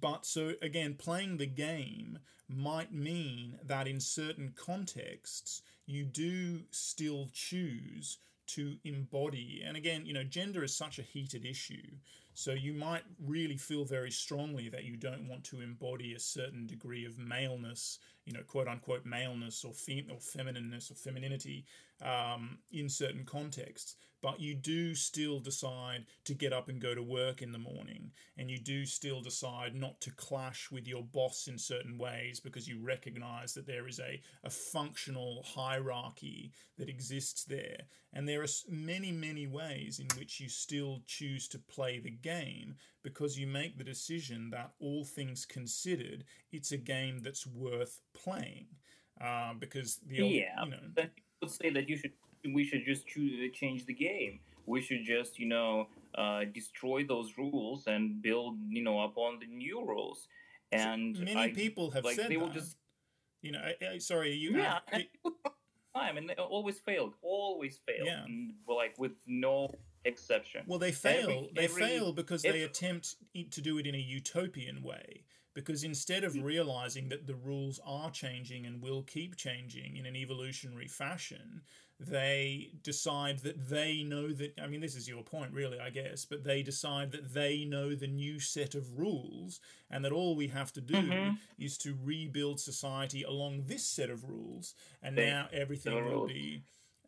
but so again, playing the game might mean that in certain contexts, you do still choose to embody. And again, you know, gender is such a heated issue. So you might really feel very strongly that you don't want to embody a certain degree of maleness, you know, quote unquote maleness or fem- or feminineness or femininity um, in certain contexts. But you do still decide to get up and go to work in the morning, and you do still decide not to clash with your boss in certain ways because you recognize that there is a, a functional hierarchy that exists there. And there are many, many ways in which you still choose to play the game because you make the decision that all things considered, it's a game that's worth playing. Uh, because the old, Yeah, you know, would say that you should we should just choose, change the game. We should just you know uh, destroy those rules and build you know upon the new rules. And many I, people have like said they that. will just you know, I, I, sorry, you yeah, have- and people time and they always failed, always failed. Yeah. and, well, like with no exception. Well, they fail. Every- they every- fail because they attempt to do it in a utopian way. Because instead of realizing that the rules are changing and will keep changing in an evolutionary fashion, they decide that they know that. I mean, this is your point, really, I guess, but they decide that they know the new set of rules and that all we have to do Mhm. is to rebuild society along this set of rules, and They- now everything will rules. be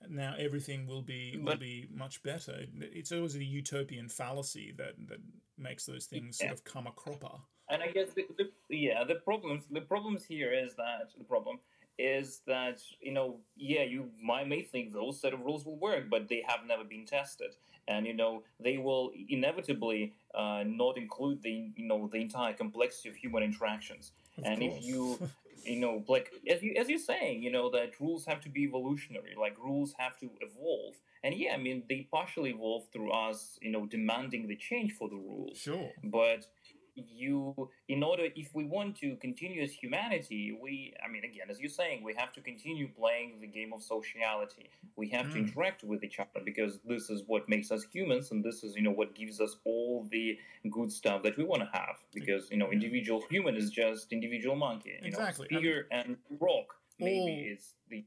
now everything will be will But- be much better. It's always a utopian fallacy that that makes those things sort of come a cropper. And I guess the, the yeah the problems the problems here is that the problem is that you know yeah you might may think those set of rules will work but they have never been tested and you know they will inevitably uh, not include the you know the entire complexity of human interactions Of and course. if you you know like as you as you're saying you know that rules have to be evolutionary like rules have to evolve and yeah i mean they partially evolve through us you know demanding the change for the rules sure. but you in order if we want to continue as humanity we i mean again as you're saying we have to continue playing the game of sociality we have to Mm. interact with each other because this is what makes us humans and this is you know what gives us all the good stuff that we want to have because you know individual human is just individual monkey you Exactly. know spear and rock maybe All- is the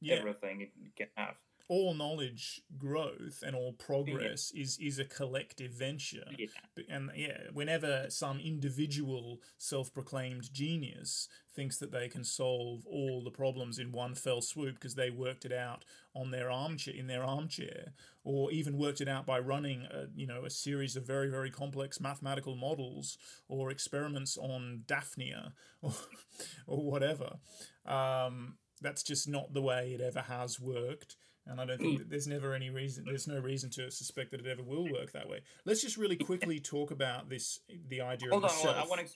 Yeah. everything it can have all knowledge growth and all progress is is a collective venture. Yeah. And yeah whenever some individual self-proclaimed genius thinks that they can solve all the problems in one fell swoop because they worked it out on their armchair in their armchair or even worked it out by running a, you know a series of very very complex mathematical models or experiments on daphnia or, or whatever um, that's just not the way it ever has worked and I don't think that there's never any reason. There's no reason to suspect that it ever will work that way. Let's just really quickly talk about this. The idea Hold of on, on. I want to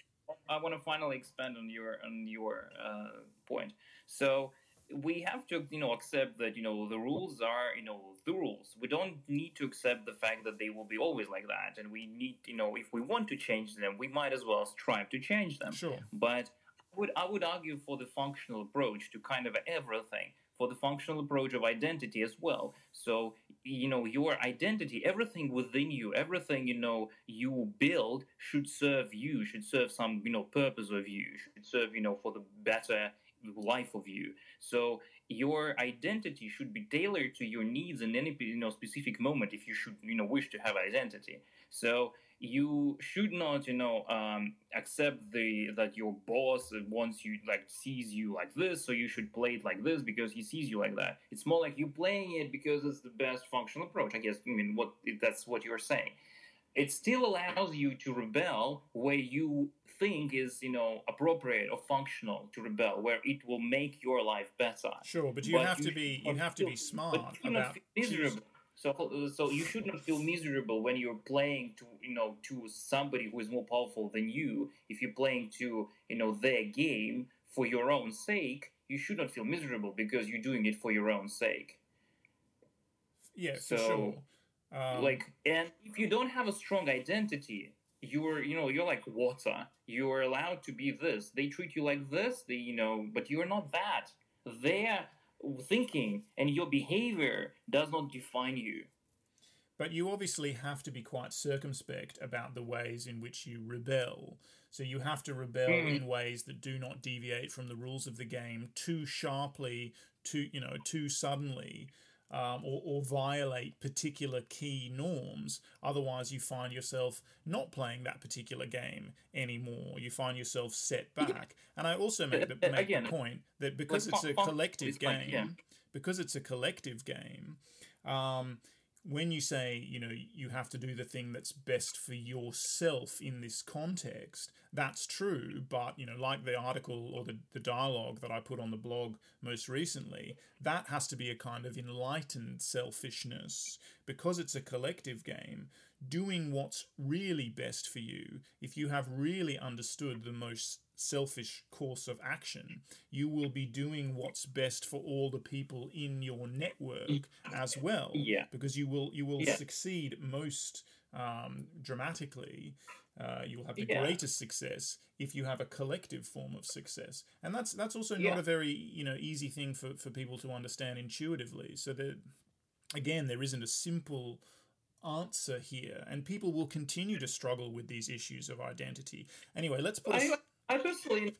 I want to finally expand on your on your uh, point. So we have to you know accept that you know the rules are you know the rules. We don't need to accept the fact that they will be always like that, and we need you know if we want to change them, we might as well strive to change them. Sure. But would I would argue for the functional approach to kind of everything, for the functional approach of identity as well. So you know your identity, everything within you, everything you know you build should serve you, should serve some you know purpose of you, should serve you know for the better life of you. So your identity should be tailored to your needs in any you know specific moment if you should you know wish to have identity. So you should not you know um, accept the that your boss wants you like sees you like this so you should play it like this because he sees you like that. It's more like you playing it because it's the best functional approach i guess. I mean what that's what you're saying. It still allows you to rebel where you think is you know appropriate or functional to rebel where it will make your life better. Sure, but you But have you to be you have to be smart but you should about miserable. So, so you should not feel miserable when you're playing to you know to somebody who is more powerful than you. If you're playing to you know their game for your own sake, you should not feel miserable because you're doing it for your own sake. Yeah, for So, sure. Um, like, and if you don't have a strong identity, you're you know you're like water. You are allowed to be this. They treat you like this. They you know, but you're not that. Their thinking and your behavior does not define you. But you obviously have to be quite circumspect about the ways in which you rebel. So you have to rebel Mhm. in ways that do not deviate from the rules of the game too sharply, too you know, too suddenly, um, or, or violate particular key norms. Otherwise, you find yourself not playing that particular game anymore. You find yourself set back. And I also make the, Uh, make again, the point that because like it's a collective like, game, yeah. because it's a collective game. Um, when you say you know you have to do the thing that's best for yourself in this context that's true. But you know like the article or the, the dialogue that i put on the blog most recently that has to be a kind of enlightened selfishness. Because it's a collective game doing what's really best for you if you have really understood the most selfish course of action you will be doing what's best for all the people in your network as well Yeah. because you will you will Yeah. succeed most um, dramatically uh, you will have the Yeah. greatest success if you have a collective form of success and that's that's also not a very you know easy thing for, for people to understand intuitively so that again there isn't a simple answer here and people will continue to struggle with these issues of identity anyway let's put a s- I, personally,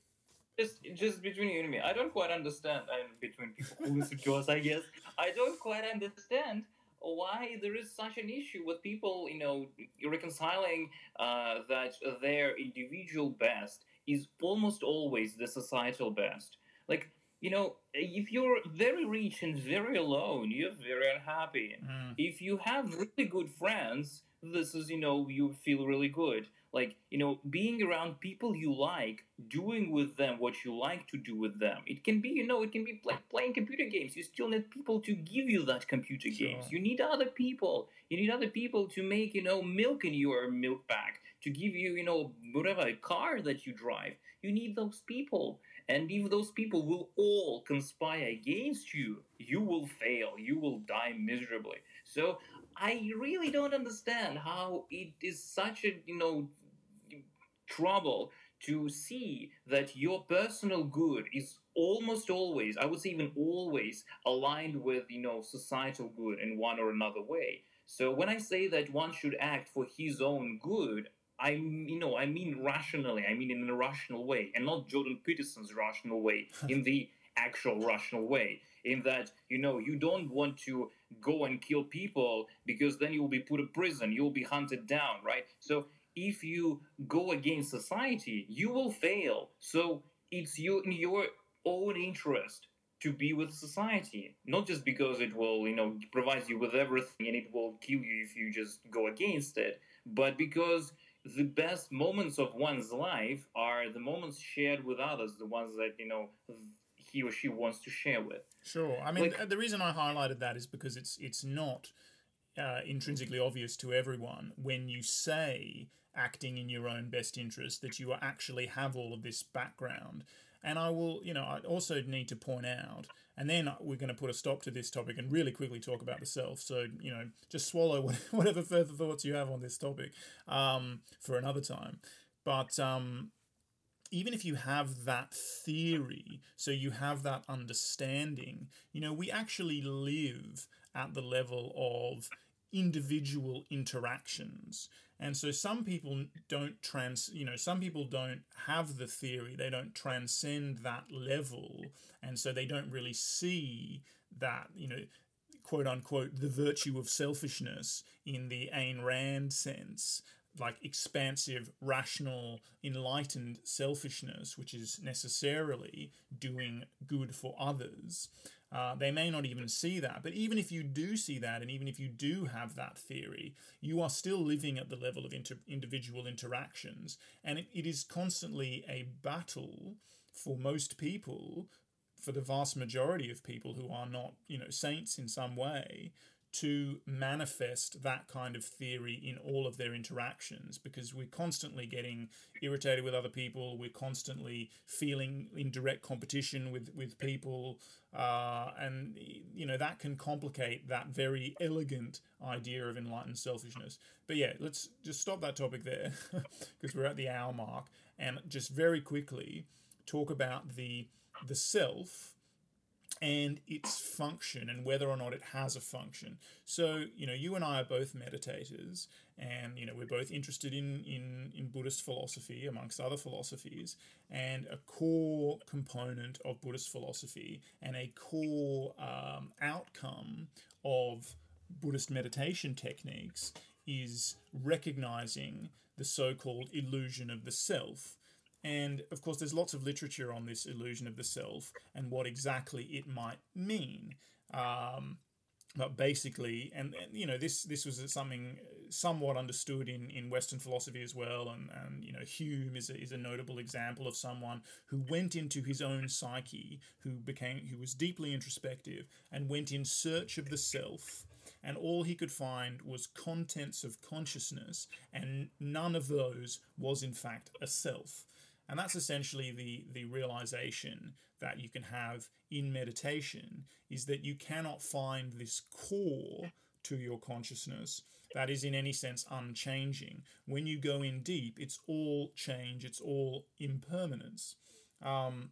just just between you and me, I don't quite understand. And between people who listen to us, I guess I don't quite understand why there is such an issue with people, you know, reconciling uh, that their individual best is almost always the societal best. Like, you know, if you're very rich and very alone, you're very unhappy Mm, if you have really good friends this is you know you feel really good like you know being around people you like doing with them what you like to do with them. It can be you know it can be like playing computer games. You still need people to give you that computer Sure. games. You need other people. You need other people to make you know milk in your milk bag to give you you know whatever a car that you drive. You need those people. And if those people will all conspire against you you will fail. You will die miserably. So I really don't understand how it is such a you know trouble to see that your personal good is almost always I would say even always aligned with you know societal good in one or another way. So when I say that one should act for his own good, I you know I mean rationally, I mean in a rational way, and not Jordan Peterson's rational way, in the actual rational way. In that you know you don't want to go and kill people because then you will be put in prison, you will be hunted down, right? So if you go against society, you will fail. So it's you in your own interest to be with society, not just because it will, you know, provide you with everything and it will kill you if you just go against it, but because the best moments of one's life are the moments shared with others, the ones that you know he or she wants to share with. Sure. I mean, Like- the reason I highlighted that is because it's it's not uh, intrinsically obvious to everyone when you say acting in your own best interest that you actually have all of this background. And I will, you know, I also need to point out, and then we're going to put a stop to this topic and really quickly talk about the self. So, you know, just swallow whatever further thoughts you have on this topic um, for another time. But um, even if you have that theory, so you have that understanding, you know, we actually live at the level of individual interactions. And so some people don't trans, you know, some people don't have the theory, they don't transcend that level, and so they don't really see that, you know, quote unquote, the virtue of selfishness in the Ayn Rand sense, like expansive, rational, enlightened selfishness, which is necessarily doing good for others. Uh, they may not even see that. But even if you do see that, and even if you do have that theory, you are still living at the level of inter- individual interactions. And it, it is constantly a battle for most people, for the vast majority of people who are not, you know, saints in some way, to manifest that kind of theory in all of their interactions because we're constantly getting irritated with other people we're constantly feeling in direct competition with with people uh, and you know that can complicate that very elegant idea of enlightened selfishness. But yeah let's just stop that topic there because we're at the hour mark and just very quickly talk about the the self and its function and whether or not it has a function. So, you know, you and I are both meditators and, you know, we're both interested in, in, in Buddhist philosophy amongst other philosophies. And a core component of Buddhist philosophy and a core um, outcome of Buddhist meditation techniques is recognizing the so called illusion of the self. And of course, there's lots of literature on this illusion of the self and what exactly it might mean. Um, but basically, and, and you know, this this was something somewhat understood in, in Western philosophy as well. And, and you know, Hume is a, is a notable example of someone who went into his own psyche, who became who was deeply introspective, and went in search of the self and all he could find was contents of consciousness, and none of those was in fact a self. And that's essentially the, the realization that you can have in meditation is that you cannot find this core to your consciousness that is in any sense unchanging. When you go in deep, it's all change, it's all impermanence. Um,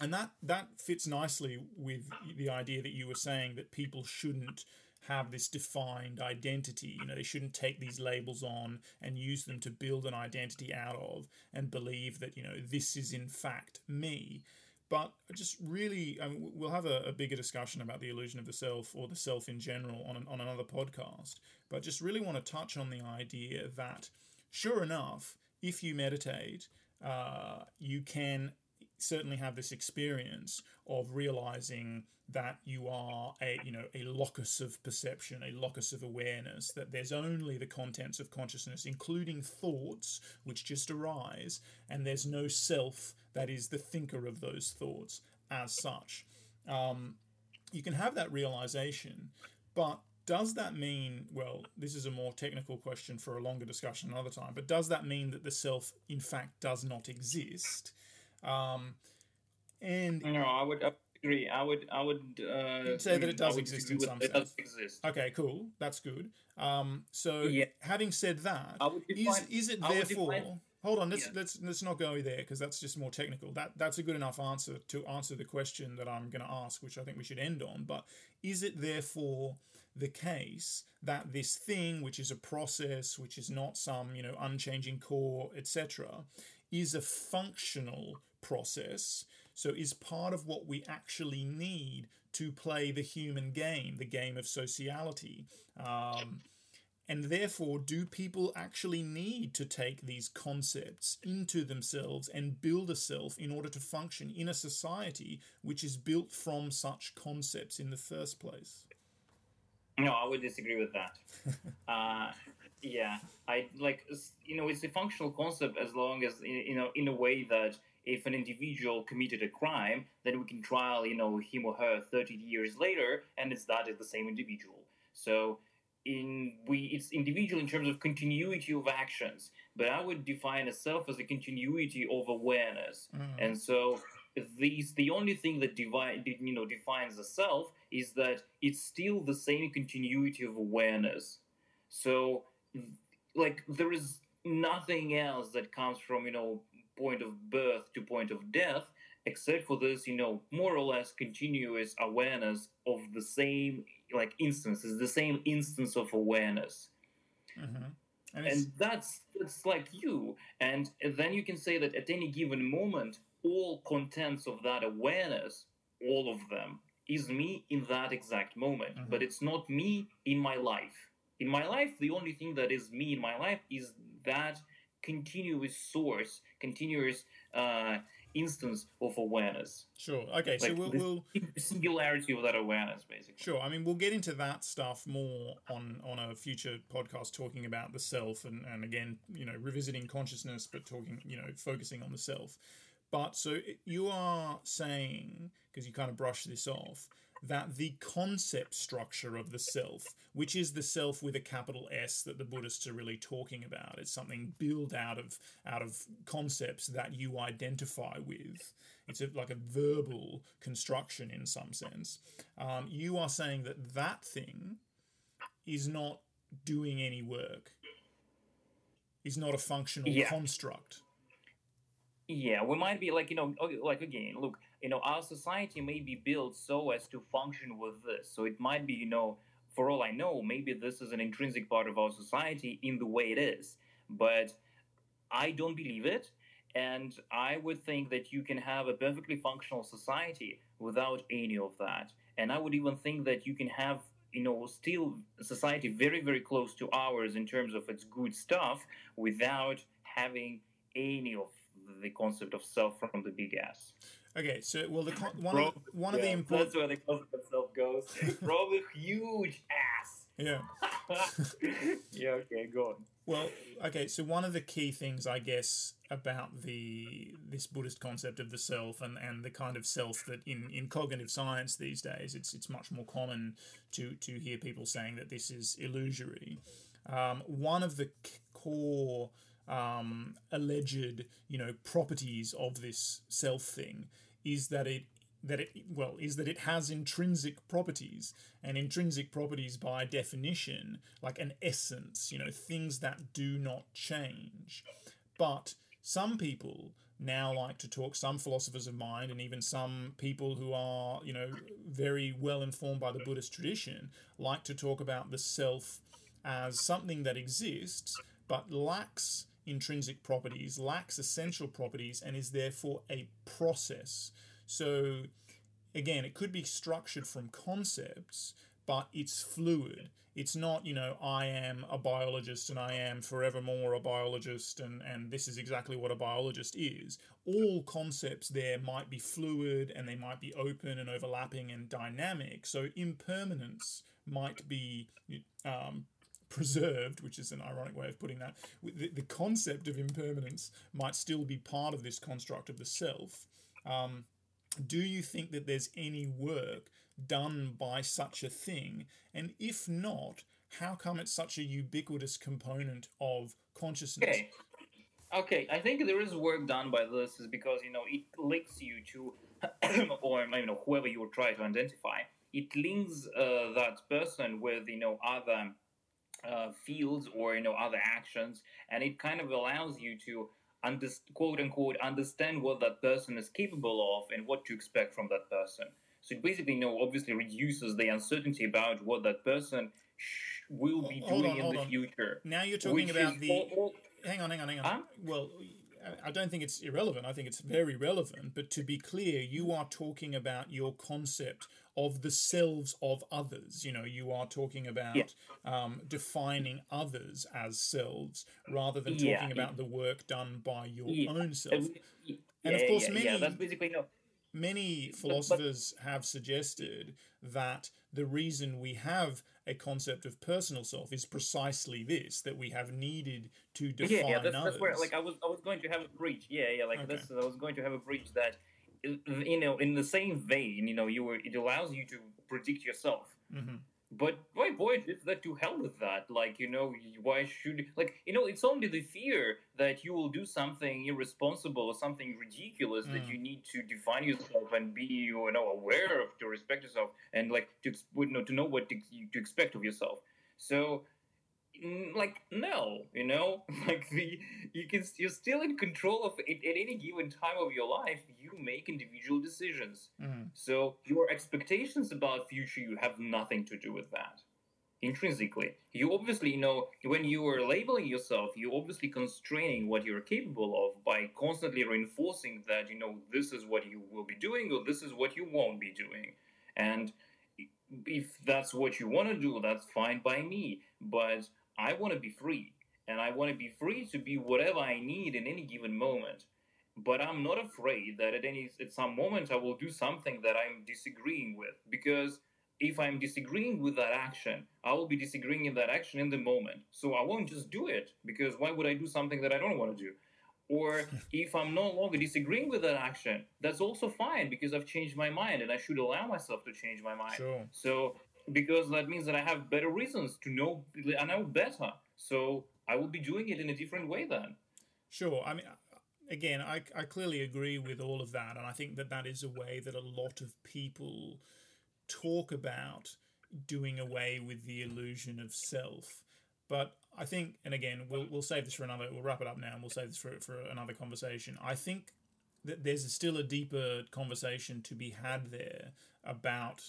and that, that fits nicely with the idea that you were saying that people shouldn't have this defined identity. You know, they shouldn't take these labels on and use them to build an identity out of and believe that, you know, this is in fact me. But just really, I mean, we'll have a, a bigger discussion about the illusion of the self or the self in general on, an, on another podcast. But just really want to touch on the idea that, sure enough, if you meditate, uh, you can certainly have this experience of realizing that you are a you know a locus of perception a locus of awareness that there's only the contents of consciousness including thoughts which just arise and there's no self that is the thinker of those thoughts as such. Um, you can have that realization but does that mean well this is a more technical question for a longer discussion another time but does that mean that the self in fact does not exist um, and no i would agree. I would i would uh, say that it does exist in some it sense. does exist. Okay cool. That's good. Um, so Yeah. having said that is is it therefore hold on let's Yeah. let's let's not go there because that's just more technical. That that's a good enough answer to answer the question that i'm going to ask which i think we should end on. But is it therefore the case that this thing which is a process which is not some you know unchanging core etc is a functional process so is part of what we actually need to play the human game the game of sociality um, and therefore, do people actually need to take these concepts into themselves and build a self in order to function in a society which is built from such concepts in the first place? No, I would disagree with that. uh, yeah, I like you know it's a functional concept as long as you know in a way that if an individual committed a crime, then we can trial you know him or her thirty years later, and it's that is the same individual. So in we it's individual in terms of continuity of actions, but I would define a self as a continuity of awareness. Mm. And so these the only thing that divide you know defines the self is that it's still the same continuity of awareness. So like there is nothing else that comes from you know point of birth to point of death except for this you know more or less continuous awareness of the same like instances the same instance of awareness. Mm-hmm. And, and that's that's like you. And then you can say that at any given moment all contents of that awareness all of them is me in that exact moment. Mhm. but it's not me in my life. In my life the only thing that is me in my life is that continuous source continuous uh, instance of awareness sure. Okay, so we'll, we'll singularity of that awareness basically Sure. I mean, we'll get into that stuff more on on a future podcast, talking about the self, and and again, you know, revisiting consciousness, but talking, you know, focusing on the self. But so you are saying, because you kind of brush this off, that the concept structure of the self, which is the self with a capital S that the Buddhists are really talking about, it's something built out of out of concepts that you identify with. It's a, like a verbal construction in some sense. Um, you are saying that that thing is not doing any work, is not a functional Yeah. construct. Yeah, we might be like you know, like again, look, you know, our society may be built so as to function with this. So it might be, you know, for all I know, maybe this is an intrinsic part of our society in the way it is. But I don't believe it, and I would think that you can have a perfectly functional society without any of that. And I would even think that you can have, you know, still society very, very close to ours in terms of its good stuff without having any of the concept of self from the big ass. Okay, so well, the con- one of the, one of the important That's where the concept of self goes. A huge ass. yeah. yeah, okay, go on. Well, okay, so one of the key things I guess about the this Buddhist concept of the self and, and the kind of self that in, in cognitive science these days it's it's much more common to to hear people saying that this is illusory. Um, one of the c- core um, alleged you know properties of this self thing is that it that it well is that it has intrinsic properties and intrinsic properties by definition like an essence you know things that do not change. But some people now like to talk some philosophers of mind and even some people who are you know very well informed by the buddhist tradition like to talk about the self as something that exists but lacks intrinsic properties lacks essential properties and is therefore a process so again, it could be structured from concepts, but it's fluid. It's not, you know, I am a biologist and I am forevermore a biologist and, and this is exactly what a biologist is. All concepts there might be fluid and they might be open and overlapping and dynamic. So impermanence might be um, preserved, which is an ironic way of putting that. The, the concept of impermanence might still be part of this construct of the self. Um, do you think that there's any work done by such a thing? And if not, how come it's such a ubiquitous component of consciousness? Okay. Okay, I think there is work done by this is because you know it links you to, or you know whoever you try to identify, it links uh, that person with you know other uh, fields or you know other actions, and it kind of allows you to under, quote unquote understand what that person is capable of and what to expect from that person. So it basically, you know, obviously reduces the uncertainty about what that person sh- will be hold doing on, in the on. future. Now you're talking about the. All, all... hang on, hang on, hang on. Huh? Well, I don't think it's irrelevant. I think it's very relevant. But to be clear, you are talking about your concept of the selves of others. You know, you are talking about yeah. um, defining others as selves rather than talking yeah. about the work done by your own self. and of course, many. that's basically no Many philosophers have suggested that the reason we have a concept of personal self is precisely this that we have needed to define yeah, yeah that's, others. that's where like I was I was going to have a breach yeah yeah like okay. this I was going to have a breach that you know in the same vein you know you were it allows you to predict yourself mm-hmm. But why, boy, is that to hell with that? Like, you know, why should like, you know, it's only the fear that you will do something irresponsible or something ridiculous mm. that you need to define yourself and be, you know, aware of to respect yourself and like to, you know, to know what to, to expect of yourself. So like no you know? Like the you can you're still in control of it at any given time of your life you make individual decisions. Mm-hmm. so your expectations about future you have nothing to do with that intrinsically. You obviously know when you are labeling yourself you're obviously constraining what you're capable of by constantly reinforcing that you know this is what you will be doing or this is what you won't be doing. And if that's what you want to do that's fine by me. But I want to be free, and I want to be free to be whatever I need in any given moment. But I'm not afraid that at any at some moment I will do something that I'm disagreeing with because if I'm disagreeing with that action, I will be disagreeing in that action in the moment. So I won't just do it because why would I do something that I don't want to do? Or if I'm no longer disagreeing with that action, that's also fine because I've changed my mind and I should allow myself to change my mind. Sure. So because that means that I have better reasons to know I know better. So I will be doing it in a different way then. Sure. I mean, again, I, I clearly agree with all of that. And I think that that is a way that a lot of people talk about doing away with the illusion of self. But I think, and again, we'll, we'll save this for another, we'll wrap it up now and we'll save this for, for another conversation. I think that there's still a deeper conversation to be had there about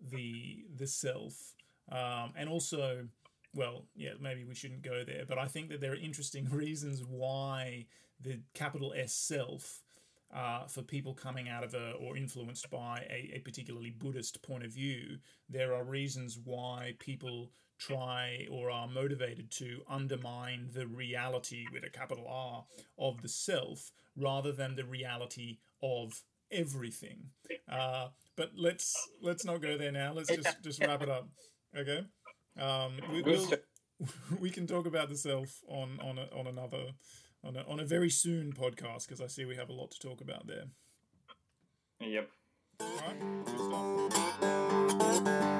the the self, um, and also, well, yeah, maybe we shouldn't go there, but I think that there are interesting reasons why the capital S self. Uh, for people coming out of a or influenced by a, a particularly Buddhist point of view, there are reasons why people try or are motivated to undermine the reality with a capital R of the self rather than the reality of everything. Uh, but let's let's not go there now. Let's just just wrap it up. Okay. Um, we, will we can talk about the self on on a, on another on a, on a very soon podcast because I see we have a lot to talk about there. Yep. All right.